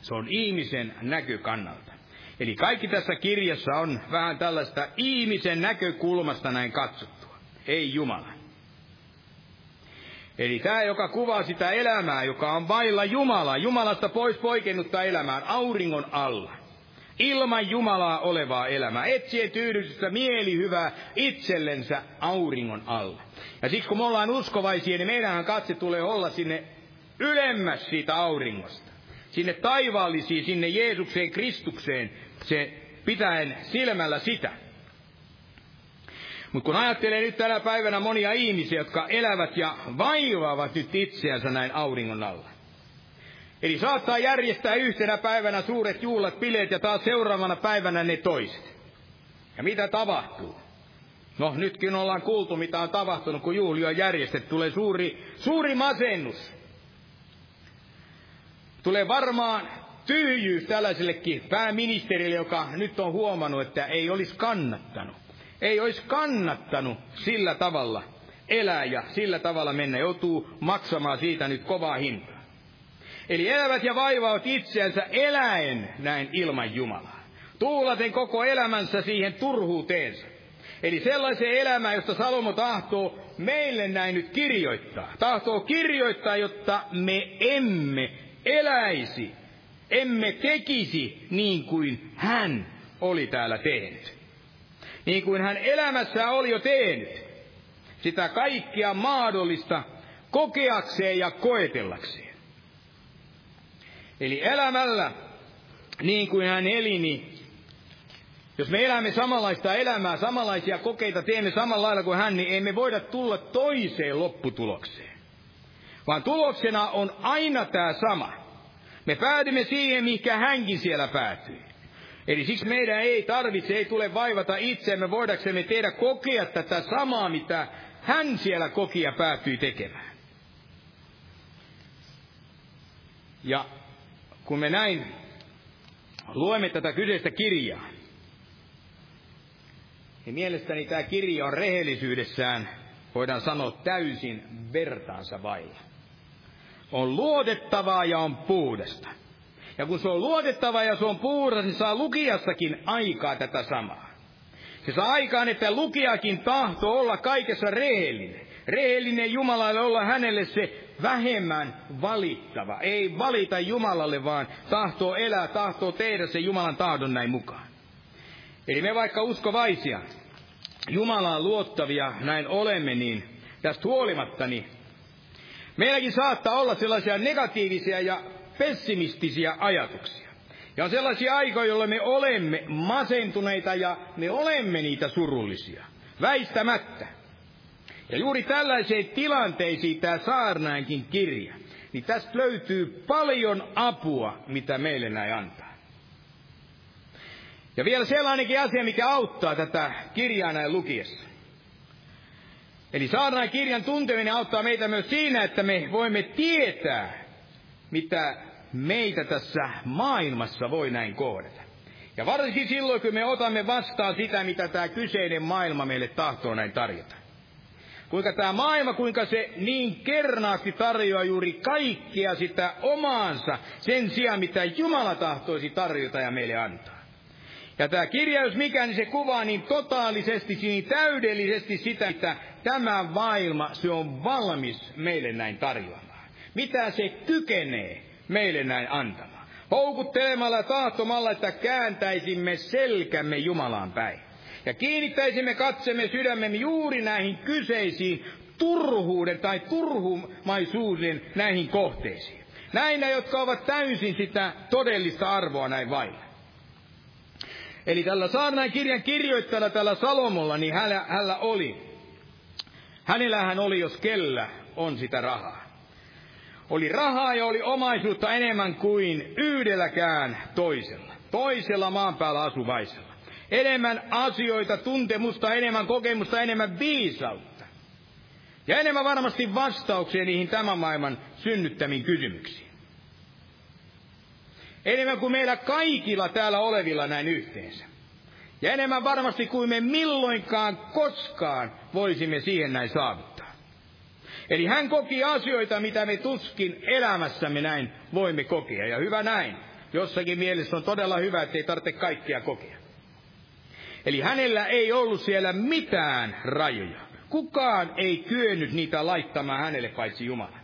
Se on ihmisen näkökannalta. Eli kaikki tässä kirjassa on vähän tällaista ihmisen näkökulmasta näin katsottua, ei Jumala. Eli tämä, joka kuvaa sitä elämää, joka on vailla Jumalaa, Jumalasta pois poikennutta elämään, auringon alla. Ilman Jumalaa olevaa elämää, etsien tyydytystä mielihyvää itsellensä auringon alla. Ja siksi kun me ollaan uskovaisia, niin meidänhän katse tulee olla sinne ylemmäs siitä auringosta. Sinne taivaallisiin, sinne Jeesukseen, Kristukseen, se pitäen silmällä sitä. Mutta kun ajattelee nyt tänä päivänä monia ihmisiä, jotka elävät ja vaivaavat nyt itseänsä näin auringon alla. Eli saattaa järjestää yhtenä päivänä suuret juhlat, bileet ja taas seuraavana päivänä ne toiset. Ja mitä tapahtuu? No nytkin ollaan kuultu, mitä on tapahtunut, kun juhli on järjestetty. Tulee suuri, suuri masennus. Tulee varmaan tyhjyys tällaisillekin pääministerille, joka nyt on huomannut, että ei olisi kannattanut. Ei olisi kannattanut sillä tavalla elää ja sillä tavalla mennä. Joutuu maksamaan siitä nyt kovaa hintaa. Eli elävät ja vaivaat itseänsä eläen näin ilman Jumalaa. Tuulaten koko elämänsä siihen turhuuteensa. Eli sellaisen elämään, josta Salomo tahtoo meille näin nyt kirjoittaa. Tahtoo kirjoittaa, jotta me emme eläisi, emme tekisi niin kuin hän oli täällä tehnyt. Niin kuin hän elämässä oli jo tehnyt. Sitä kaikkia mahdollista kokeakseen ja koetellakseen. Eli elämällä, niin kuin hän eli, niin jos me elämme samanlaista elämää, samanlaisia kokeita teemme samalla lailla kuin hän, niin emme voida tulla toiseen lopputulokseen. Vaan tuloksena on aina tämä sama. Me päädymme siihen, mikä hänkin siellä päätyi. Eli siksi meidän ei tarvitse, ei tule vaivata itseämme, voidaksemme tehdä kokea tätä samaa, mitä hän siellä koki ja päätyi tekemään. Ja kun me näin luemme tätä kyseistä kirjaa, niin mielestäni tämä kirja on rehellisyydessään, voidaan sanoa, täysin vertaansa vailla. On luotettavaa ja on puudesta. Ja kun se on luotettava ja se on puhdas, niin saa lukijassakin aikaa tätä samaa. Se saa aikaan, että lukijakin tahto olla kaikessa rehellinen. Rehellinen Jumalalle olla hänelle se vähemmän valittava. Ei valita Jumalalle, vaan tahtoo elää, tahtoo tehdä se Jumalan tahdon näin mukaan. Eli me vaikka uskovaisia, Jumalaan luottavia näin olemme, niin tästä huolimatta, niin meilläkin saattaa olla sellaisia negatiivisia ja pessimistisiä ajatuksia. Ja sellaisia aikoja, jolloin me olemme masentuneita ja me olemme niitä surullisia. Väistämättä. Ja juuri tällaiseen tilanteisiin tämä saarnainkin kirja. Niin tästä löytyy paljon apua, mitä meille näin antaa. Ja vielä sellainenkin asia, mikä auttaa tätä kirjaa näin lukiessa. Eli saarnaan kirjan tunteminen auttaa meitä myös siinä, että me voimme tietää, mitä meitä tässä maailmassa voi näin kohdata. Ja varsinkin silloin, kun me otamme vastaan sitä, mitä tämä kyseinen maailma meille tahtoo näin tarjota. Kuinka tämä maailma, kuinka se niin kernaasti tarjoaa juuri kaikkea sitä omaansa sen sijaan, mitä Jumala tahtoisi tarjota ja meille antaa. Ja tämä kirjaus mikä, niin se kuvaa niin totaalisesti, niin täydellisesti sitä, että tämä maailma, se on valmis meille näin tarjoamaan. Mitä se kykenee meille näin antamaan. Houkuttelemalla tahtomalla, että kääntäisimme selkämme Jumalaan päin. Ja kiinnittäisimme katsemme sydämemme juuri näihin kyseisiin turhuuden tai turhumaisuuden näihin kohteisiin. Näinä, jotka ovat täysin sitä todellista arvoa näin vailla. Eli tällä saarnain kirjan kirjoittajalla tällä Salomolla, niin hänellä, hänellä oli, hänellähän oli, jos kellä on sitä rahaa. Oli rahaa ja oli omaisuutta enemmän kuin yhdelläkään toisella. Toisella maan päällä asuvaisella. Enemmän asioita, tuntemusta, enemmän kokemusta, enemmän viisautta. Ja enemmän varmasti vastauksia niihin tämän maailman synnyttämiin kysymyksiin. Enemmän kuin meillä kaikilla täällä olevilla näin yhteensä. Ja enemmän varmasti kuin me milloinkaan koskaan voisimme siihen näin saavuttaa. Eli hän koki asioita, mitä me tuskin elämässämme näin voimme kokea. Ja hyvä näin. Jossakin mielessä on todella hyvä, että ei tarvitse kaikkea kokea. Eli hänellä ei ollut siellä mitään rajoja. Kukaan ei kyennyt niitä laittamaan hänelle paitsi Jumala.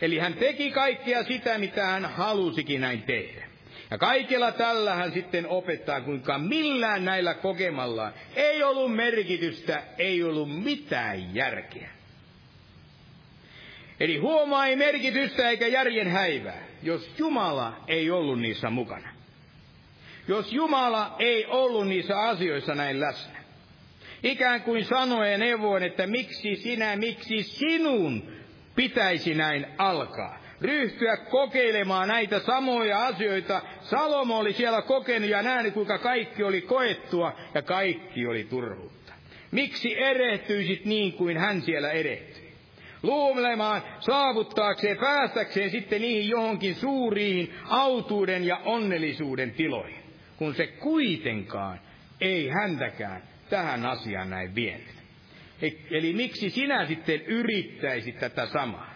Eli hän teki kaikkea sitä, mitä hän halusikin näin tehdä. Ja kaikella tällä hän sitten opettaa, kuinka millään näillä kokemalla ei ollut merkitystä, ei ollut mitään järkeä. Eli huomaa ei merkitystä eikä järjen häivää, jos Jumala ei ollut niissä mukana. Jos Jumala ei ollut niissä asioissa näin läsnä. Ikään kuin sanoen neuvoen, että miksi sinä, miksi sinun pitäisi näin alkaa. Ryhtyä kokeilemaan näitä samoja asioita. Salomo oli siellä kokenut ja nähnyt, kuinka kaikki oli koettua ja kaikki oli turhuutta. Miksi erehtyisit niin kuin hän siellä erehtyi? Luulemaan saavuttaakseen, päästäkseen sitten niihin johonkin suuriin autuuden ja onnellisuuden tiloihin, kun se kuitenkaan ei häntäkään tähän asiaan näin vienyt. Eli miksi sinä sitten yrittäisit tätä samaa?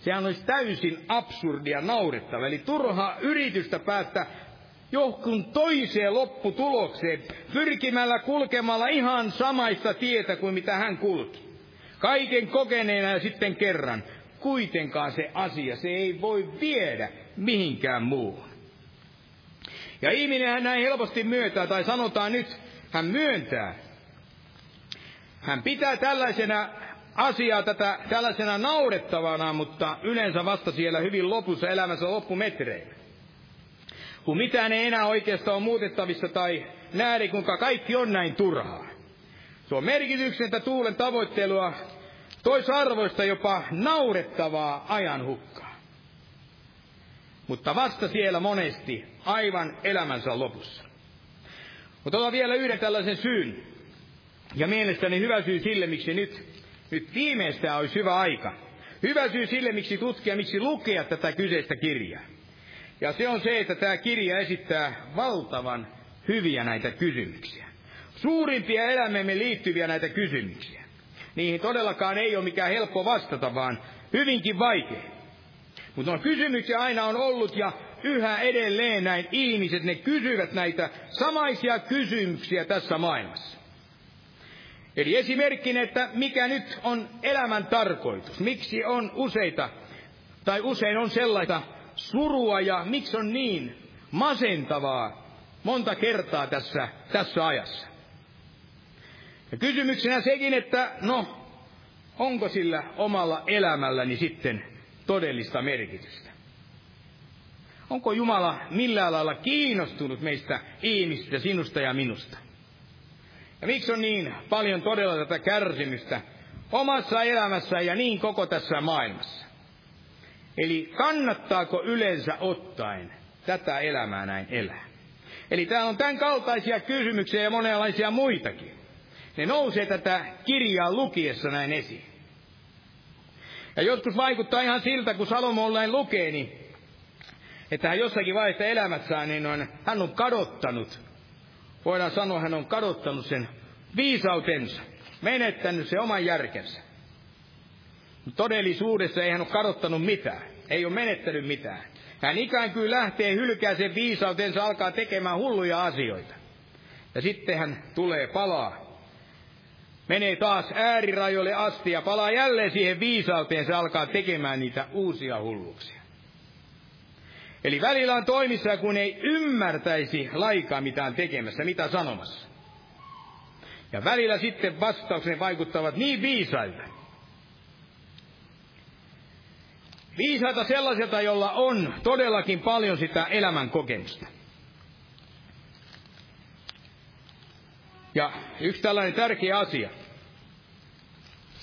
Sehän olisi täysin absurdia naurettava. Eli turhaa yritystä päästä johonkin toiseen lopputulokseen, pyrkimällä kulkemalla ihan samaista tietä kuin mitä hän kulki. Kaiken kokeneena sitten kerran. Kuitenkaan se asia, se ei voi viedä mihinkään muuhun. Ja ihminen hän näin helposti myöntää, tai sanotaan nyt, hän myöntää. Hän pitää tällaisena asiaa tätä tällaisena naurettavana, mutta yleensä vasta siellä hyvin lopussa elämänsä loppumetreillä. Kun mitään ei enää oikeastaan ole muutettavissa tai nähdä, kuinka kaikki on näin turhaa. Se on merkityksentä tuulen tavoittelua, toisarvoista jopa naurettavaa ajan hukkaa. Mutta vasta siellä monesti aivan elämänsä lopussa. Mutta otan vielä yhden tällaisen syyn. Ja mielestäni hyvä syy sille, miksi nyt nyt viimeistään olisi hyvä aika. Hyvä syy sille, miksi tutkia, miksi lukea tätä kyseistä kirjaa. Ja se on se, että tämä kirja esittää valtavan hyviä näitä kysymyksiä. Suurimpia elämämme liittyviä näitä kysymyksiä. Niihin todellakaan ei ole mikään helppo vastata, vaan hyvinkin vaikea. Mutta on kysymyksiä aina on ollut ja yhä edelleen näin ihmiset, ne kysyvät näitä samaisia kysymyksiä tässä maailmassa. Eli esimerkkinä, että mikä nyt on elämän tarkoitus. Miksi on useita, tai usein on sellaista surua ja miksi on niin masentavaa monta kertaa tässä, tässä ajassa. Ja kysymyksenä sekin, että no, onko sillä omalla elämälläni sitten todellista merkitystä? Onko Jumala millään lailla kiinnostunut meistä ihmistä, sinusta ja minusta? Ja miksi on niin paljon todella tätä kärsimystä omassa elämässä ja niin koko tässä maailmassa? Eli kannattaako yleensä ottaen tätä elämää näin elää? Eli täällä on tämän kaltaisia kysymyksiä ja monenlaisia muitakin. Ne nousee tätä kirjaa lukiessa näin esiin. Ja joskus vaikuttaa ihan siltä, kun Salomo näin lukee, niin että hän jossakin vaiheessa elämässään, niin on, hän on kadottanut voidaan sanoa, hän on kadottanut sen viisautensa, menettänyt se oman järkensä. Todellisuudessa ei hän ole kadottanut mitään, ei ole menettänyt mitään. Hän ikään kuin lähtee hylkää sen viisautensa, alkaa tekemään hulluja asioita. Ja sitten hän tulee palaa. Menee taas äärirajoille asti ja palaa jälleen siihen viisauteen, se alkaa tekemään niitä uusia hulluuksia. Eli välillä on toimissa, kun ei ymmärtäisi laikaa mitään tekemässä, mitä sanomassa. Ja välillä sitten vastaukset vaikuttavat niin viisailta. Viisaita sellaiselta, jolla on todellakin paljon sitä elämän kokemusta. Ja yksi tällainen tärkeä asia,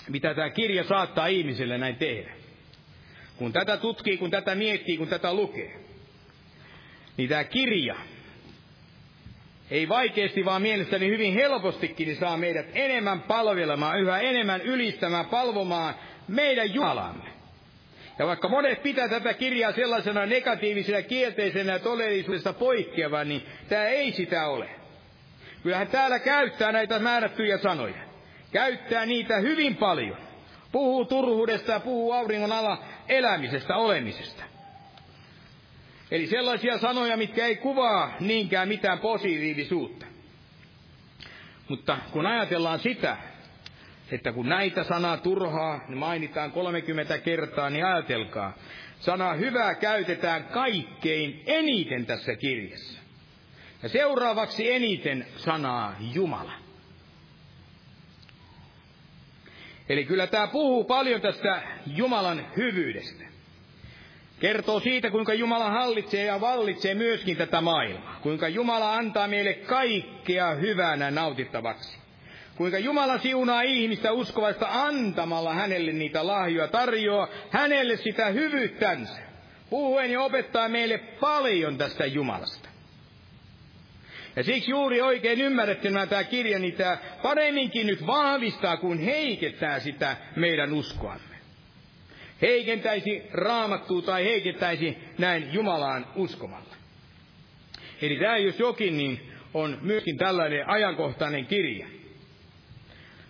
mitä tämä kirja saattaa ihmiselle näin tehdä. Kun tätä tutkii, kun tätä miettii, kun tätä lukee, niin tämä kirja ei vaikeasti, vaan mielestäni hyvin helpostikin niin saa meidät enemmän palvelemaan, yhä enemmän ylistämään, palvomaan meidän Jumalamme. Ja vaikka monet pitää tätä kirjaa sellaisena negatiivisena, kielteisenä ja todellisuudesta poikkeavan, niin tämä ei sitä ole. Kyllähän täällä käyttää näitä määrättyjä sanoja. Käyttää niitä hyvin paljon. Puhuu turhuudesta ja puhuu auringon alla elämisestä, olemisesta. Eli sellaisia sanoja, mitkä ei kuvaa niinkään mitään positiivisuutta. Mutta kun ajatellaan sitä, että kun näitä sanaa turhaa ne mainitaan 30 kertaa, niin ajatelkaa, sanaa hyvää käytetään kaikkein eniten tässä kirjassa. Ja seuraavaksi eniten sanaa Jumala. Eli kyllä tämä puhuu paljon tästä Jumalan hyvyydestä kertoo siitä, kuinka Jumala hallitsee ja vallitsee myöskin tätä maailmaa. Kuinka Jumala antaa meille kaikkea hyvänä nautittavaksi. Kuinka Jumala siunaa ihmistä uskovaista antamalla hänelle niitä lahjoja, tarjoaa hänelle sitä hyvyyttänsä. Puhuen ja opettaa meille paljon tästä Jumalasta. Ja siksi juuri oikein ymmärrettynä tämä kirja, niin tämä paremminkin nyt vahvistaa, kun heikentää sitä meidän uskoamme. Heikentäisi raamattua tai heikentäisi näin Jumalaan uskomalla. Eli tämä jos jokin, niin on myöskin tällainen ajankohtainen kirja.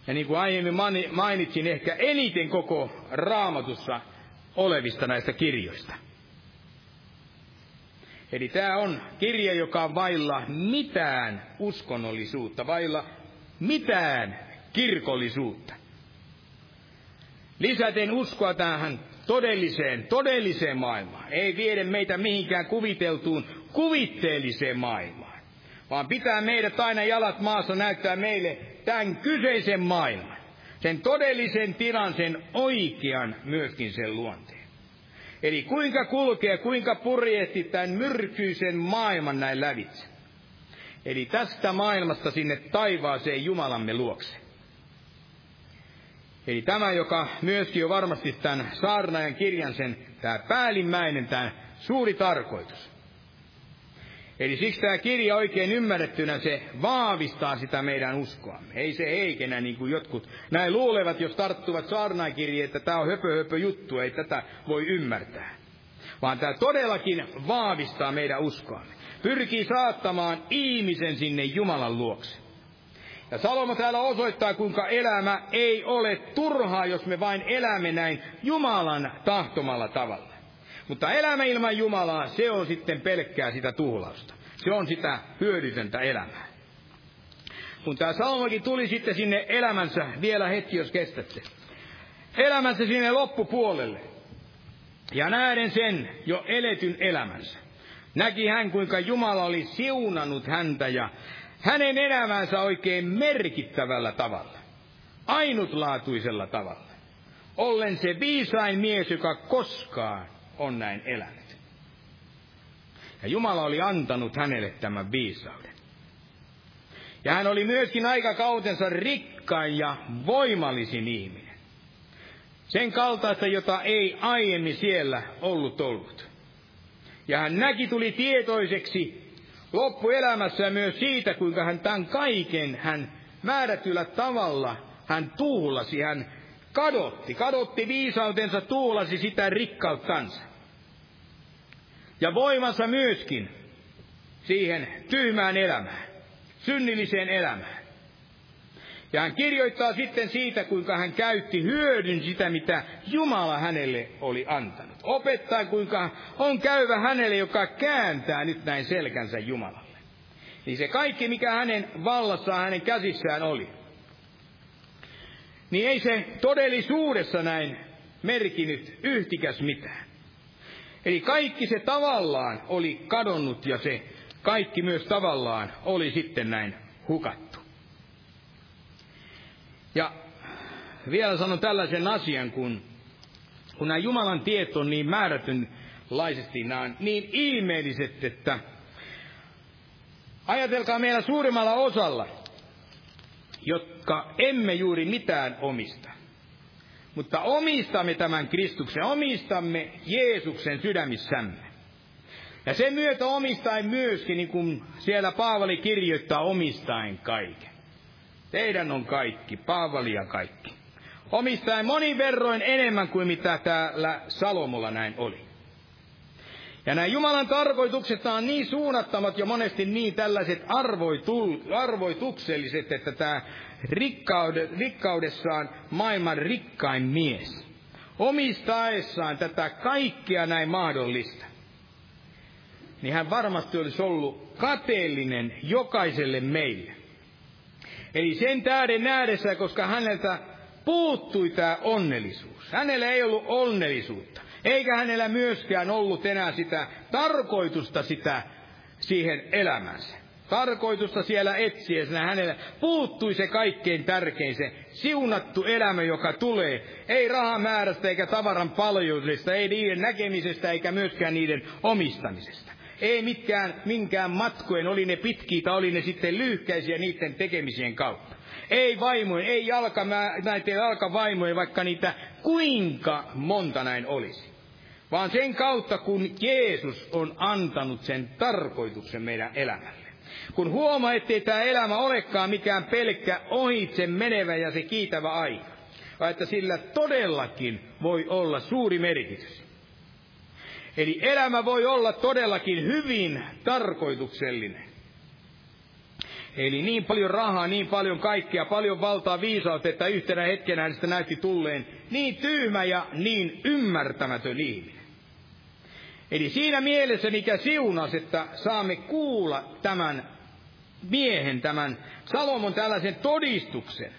Ja niin kuin aiemmin mainitsin, ehkä eniten koko raamatussa olevista näistä kirjoista. Eli tämä on kirja, joka on vailla mitään uskonnollisuutta, vailla mitään kirkollisuutta. Lisäten uskoa tähän todelliseen, todelliseen maailmaan. Ei viedä meitä mihinkään kuviteltuun, kuvitteelliseen maailmaan. Vaan pitää meidät aina jalat maassa näyttää meille tämän kyseisen maailman. Sen todellisen tilan, sen oikean myöskin sen luonteen. Eli kuinka kulkee, kuinka purjehti tämän myrkyisen maailman näin lävitse. Eli tästä maailmasta sinne taivaaseen Jumalamme luokse. Eli tämä, joka myöskin on varmasti tämän saarnaajan kirjan sen, tämä päällimmäinen, tämä suuri tarkoitus. Eli siksi tämä kirja oikein ymmärrettynä, se vaavistaa sitä meidän uskoamme. Ei se heikennä niin kuin jotkut näin luulevat, jos tarttuvat saarnaikirjeen, että tämä on höpö höpö juttu, ei tätä voi ymmärtää. Vaan tämä todellakin vaavistaa meidän uskoamme. Pyrkii saattamaan ihmisen sinne Jumalan luokse. Ja Salomo täällä osoittaa, kuinka elämä ei ole turhaa, jos me vain elämme näin Jumalan tahtomalla tavalla. Mutta elämä ilman Jumalaa, se on sitten pelkkää sitä tuhlausta. Se on sitä hyödytöntä elämää. Kun tämä Salomokin tuli sitten sinne elämänsä, vielä hetki jos kestätte, elämänsä sinne loppupuolelle, ja näiden sen jo eletyn elämänsä, näki hän, kuinka Jumala oli siunannut häntä ja hänen elämänsä oikein merkittävällä tavalla, ainutlaatuisella tavalla. Ollen se viisain mies, joka koskaan on näin elänyt. Ja Jumala oli antanut hänelle tämän viisauden. Ja hän oli myöskin aikakautensa rikkain ja voimallisin ihminen. Sen kaltaista, jota ei aiemmin siellä ollut ollut. Ja hän näki, tuli tietoiseksi loppuelämässä myös siitä, kuinka hän tämän kaiken, hän määrätyllä tavalla, hän tuulasi, hän kadotti, kadotti viisautensa, tuulasi sitä rikkauttansa. Ja voimansa myöskin siihen tyhmään elämään, synnilliseen elämään. Ja hän kirjoittaa sitten siitä, kuinka hän käytti hyödyn sitä, mitä Jumala hänelle oli antanut. Opettaa, kuinka on käyvä hänelle, joka kääntää nyt näin selkänsä Jumalalle. Niin se kaikki, mikä hänen vallassaan, hänen käsissään oli, niin ei se todellisuudessa näin merkinyt yhtikäs mitään. Eli kaikki se tavallaan oli kadonnut ja se kaikki myös tavallaan oli sitten näin hukattu. Ja vielä sanon tällaisen asian, kun, kun nämä Jumalan tiet on niin määrätynlaisesti, nämä on niin ilmeelliset, että ajatelkaa meillä suurimmalla osalla, jotka emme juuri mitään omista. Mutta omistamme tämän Kristuksen, omistamme Jeesuksen sydämissämme. Ja sen myötä omistaen myöskin, niin kuin siellä Paavali kirjoittaa, omistaen kaiken. Teidän on kaikki, Paavali ja kaikki. Omistaen monin verroin enemmän kuin mitä täällä Salomolla näin oli. Ja nämä Jumalan tarkoitukset on niin suunnattomat ja monesti niin tällaiset arvoitukselliset, että tämä rikkaude, rikkaudessaan maailman rikkain mies, omistaessaan tätä kaikkea näin mahdollista, niin hän varmasti olisi ollut kateellinen jokaiselle meille. Eli sen tähden nähdessä, koska häneltä puuttui tämä onnellisuus. Hänellä ei ollut onnellisuutta. Eikä hänellä myöskään ollut enää sitä tarkoitusta sitä siihen elämänsä. Tarkoitusta siellä etsiessä hänellä puuttui se kaikkein tärkein, se siunattu elämä, joka tulee. Ei rahamäärästä eikä tavaran paljoudesta, ei niiden näkemisestä eikä myöskään niiden omistamisesta. Ei mitkään, minkään matkojen, oli ne pitkiitä, oli ne sitten lyhkäisiä niiden tekemisien kautta. Ei vaimojen, ei jalka, näitä jalkavaimoja, vaikka niitä kuinka monta näin olisi vaan sen kautta, kun Jeesus on antanut sen tarkoituksen meidän elämälle. Kun huomaa, ettei tämä elämä olekaan mikään pelkkä ohitse menevä ja se kiitävä aika, vaan että sillä todellakin voi olla suuri merkitys. Eli elämä voi olla todellakin hyvin tarkoituksellinen. Eli niin paljon rahaa, niin paljon kaikkea, paljon valtaa, viisautta, että yhtenä hetkenä hänestä näytti tulleen niin tyhmä ja niin ymmärtämätön ihminen. Eli siinä mielessä, mikä siunas, että saamme kuulla tämän miehen, tämän Salomon tällaisen todistuksen,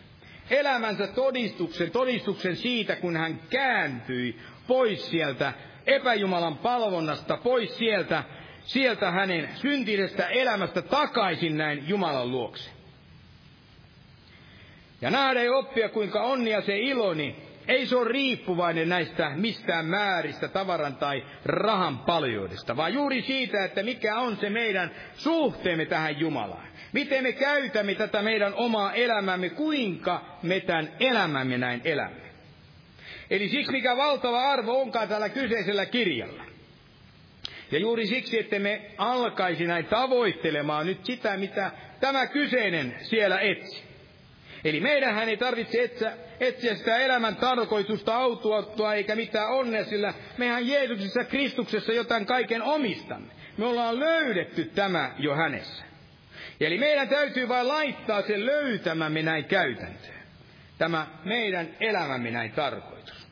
elämänsä todistuksen, todistuksen siitä, kun hän kääntyi pois sieltä epäjumalan palvonnasta, pois sieltä, sieltä hänen syntisestä elämästä takaisin näin Jumalan luokse. Ja nähdä ja oppia, kuinka onnia se iloni ei se ole riippuvainen näistä mistään määristä, tavaran tai rahan paljoudesta, vaan juuri siitä, että mikä on se meidän suhteemme tähän Jumalaan. Miten me käytämme tätä meidän omaa elämämme, kuinka me tämän elämämme näin elämme. Eli siksi mikä valtava arvo onkaan tällä kyseisellä kirjalla. Ja juuri siksi, että me alkaisi näin tavoittelemaan nyt sitä, mitä tämä kyseinen siellä etsi. Eli meidän ei tarvitse etsiä, etsiä sitä elämän tarkoitusta autuottua eikä mitään onnea, sillä mehän Jeesuksessa Kristuksessa jotain kaiken omistamme. Me ollaan löydetty tämä jo hänessä. Eli meidän täytyy vain laittaa sen löytämämme näin käytäntöön. Tämä meidän elämämme näin tarkoitus.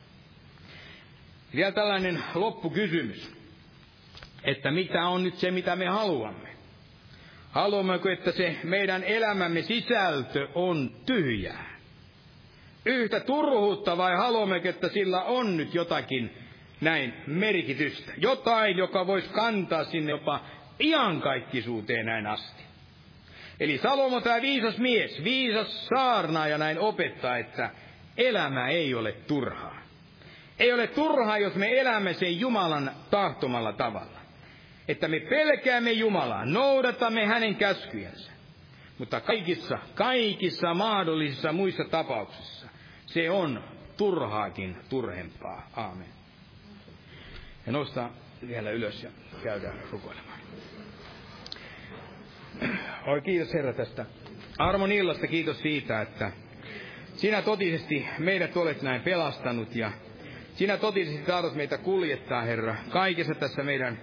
Vielä tällainen loppukysymys, että mitä on nyt se, mitä me haluamme. Haluammeko, että se meidän elämämme sisältö on tyhjää? Yhtä turhuutta vai haluammeko, että sillä on nyt jotakin näin merkitystä? Jotain, joka voisi kantaa sinne jopa iankaikkisuuteen näin asti. Eli Salomo, tämä viisas mies, viisas saarnaaja näin opettaa, että elämä ei ole turhaa. Ei ole turhaa, jos me elämme sen Jumalan tahtomalla tavalla että me pelkäämme Jumalaa, noudatamme hänen käskyjensä. Mutta kaikissa, kaikissa mahdollisissa muissa tapauksissa se on turhaakin turhempaa. Aamen. Ja nosta vielä ylös ja käydään rukoilemaan. Oi kiitos Herra tästä armon illasta, kiitos siitä, että sinä totisesti meidät olet näin pelastanut ja sinä totisesti tahdot meitä kuljettaa, Herra, kaikessa tässä meidän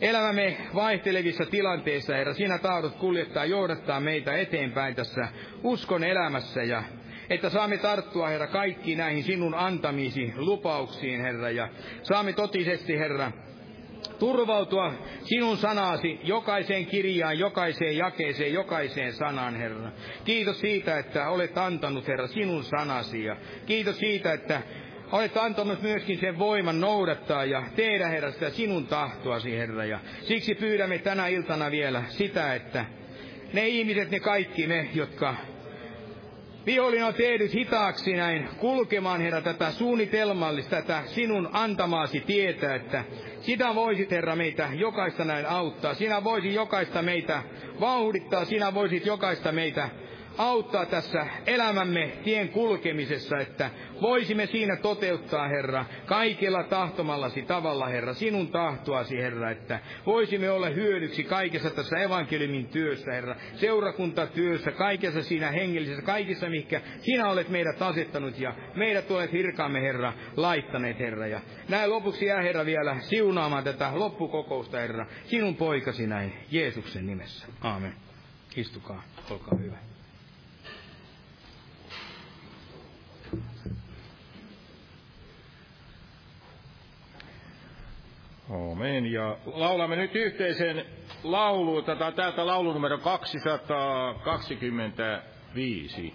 elämämme vaihtelevissa tilanteissa, Herra, sinä tahdot kuljettaa, johdattaa meitä eteenpäin tässä uskon elämässä ja että saamme tarttua, Herra, kaikki näihin sinun antamisi lupauksiin, Herra, ja saamme totisesti, Herra, turvautua sinun sanasi jokaiseen kirjaan, jokaiseen jakeeseen, jokaiseen sanaan, Herra. Kiitos siitä, että olet antanut, Herra, sinun sanasi, ja kiitos siitä, että Olet antanut myöskin sen voiman noudattaa ja tehdä, Herra, sitä sinun tahtoasi, Herra. Ja siksi pyydämme tänä iltana vielä sitä, että ne ihmiset, ne kaikki me, jotka vihollinen on tehnyt hitaaksi näin kulkemaan, Herra, tätä suunnitelmallista, tätä sinun antamaasi tietä, että sitä voisit, Herra, meitä jokaista näin auttaa. Sinä voisit jokaista meitä vauhdittaa, sinä voisit jokaista meitä auttaa tässä elämämme tien kulkemisessa, että voisimme siinä toteuttaa, Herra, kaikilla tahtomallasi tavalla, Herra, sinun tahtoasi, Herra, että voisimme olla hyödyksi kaikessa tässä evankeliumin työssä, Herra, seurakuntatyössä, kaikessa siinä hengellisessä, kaikissa, mikä sinä olet meidät asettanut ja meidät olet virkaamme, Herra, laittaneet, Herra. Ja näin lopuksi jää, Herra, vielä siunaamaan tätä loppukokousta, Herra, sinun poikasi näin, Jeesuksen nimessä. Aamen. Istukaa, olkaa hyvä. Amen. Ja laulamme nyt yhteisen laulu, tätä täältä laulu numero 225.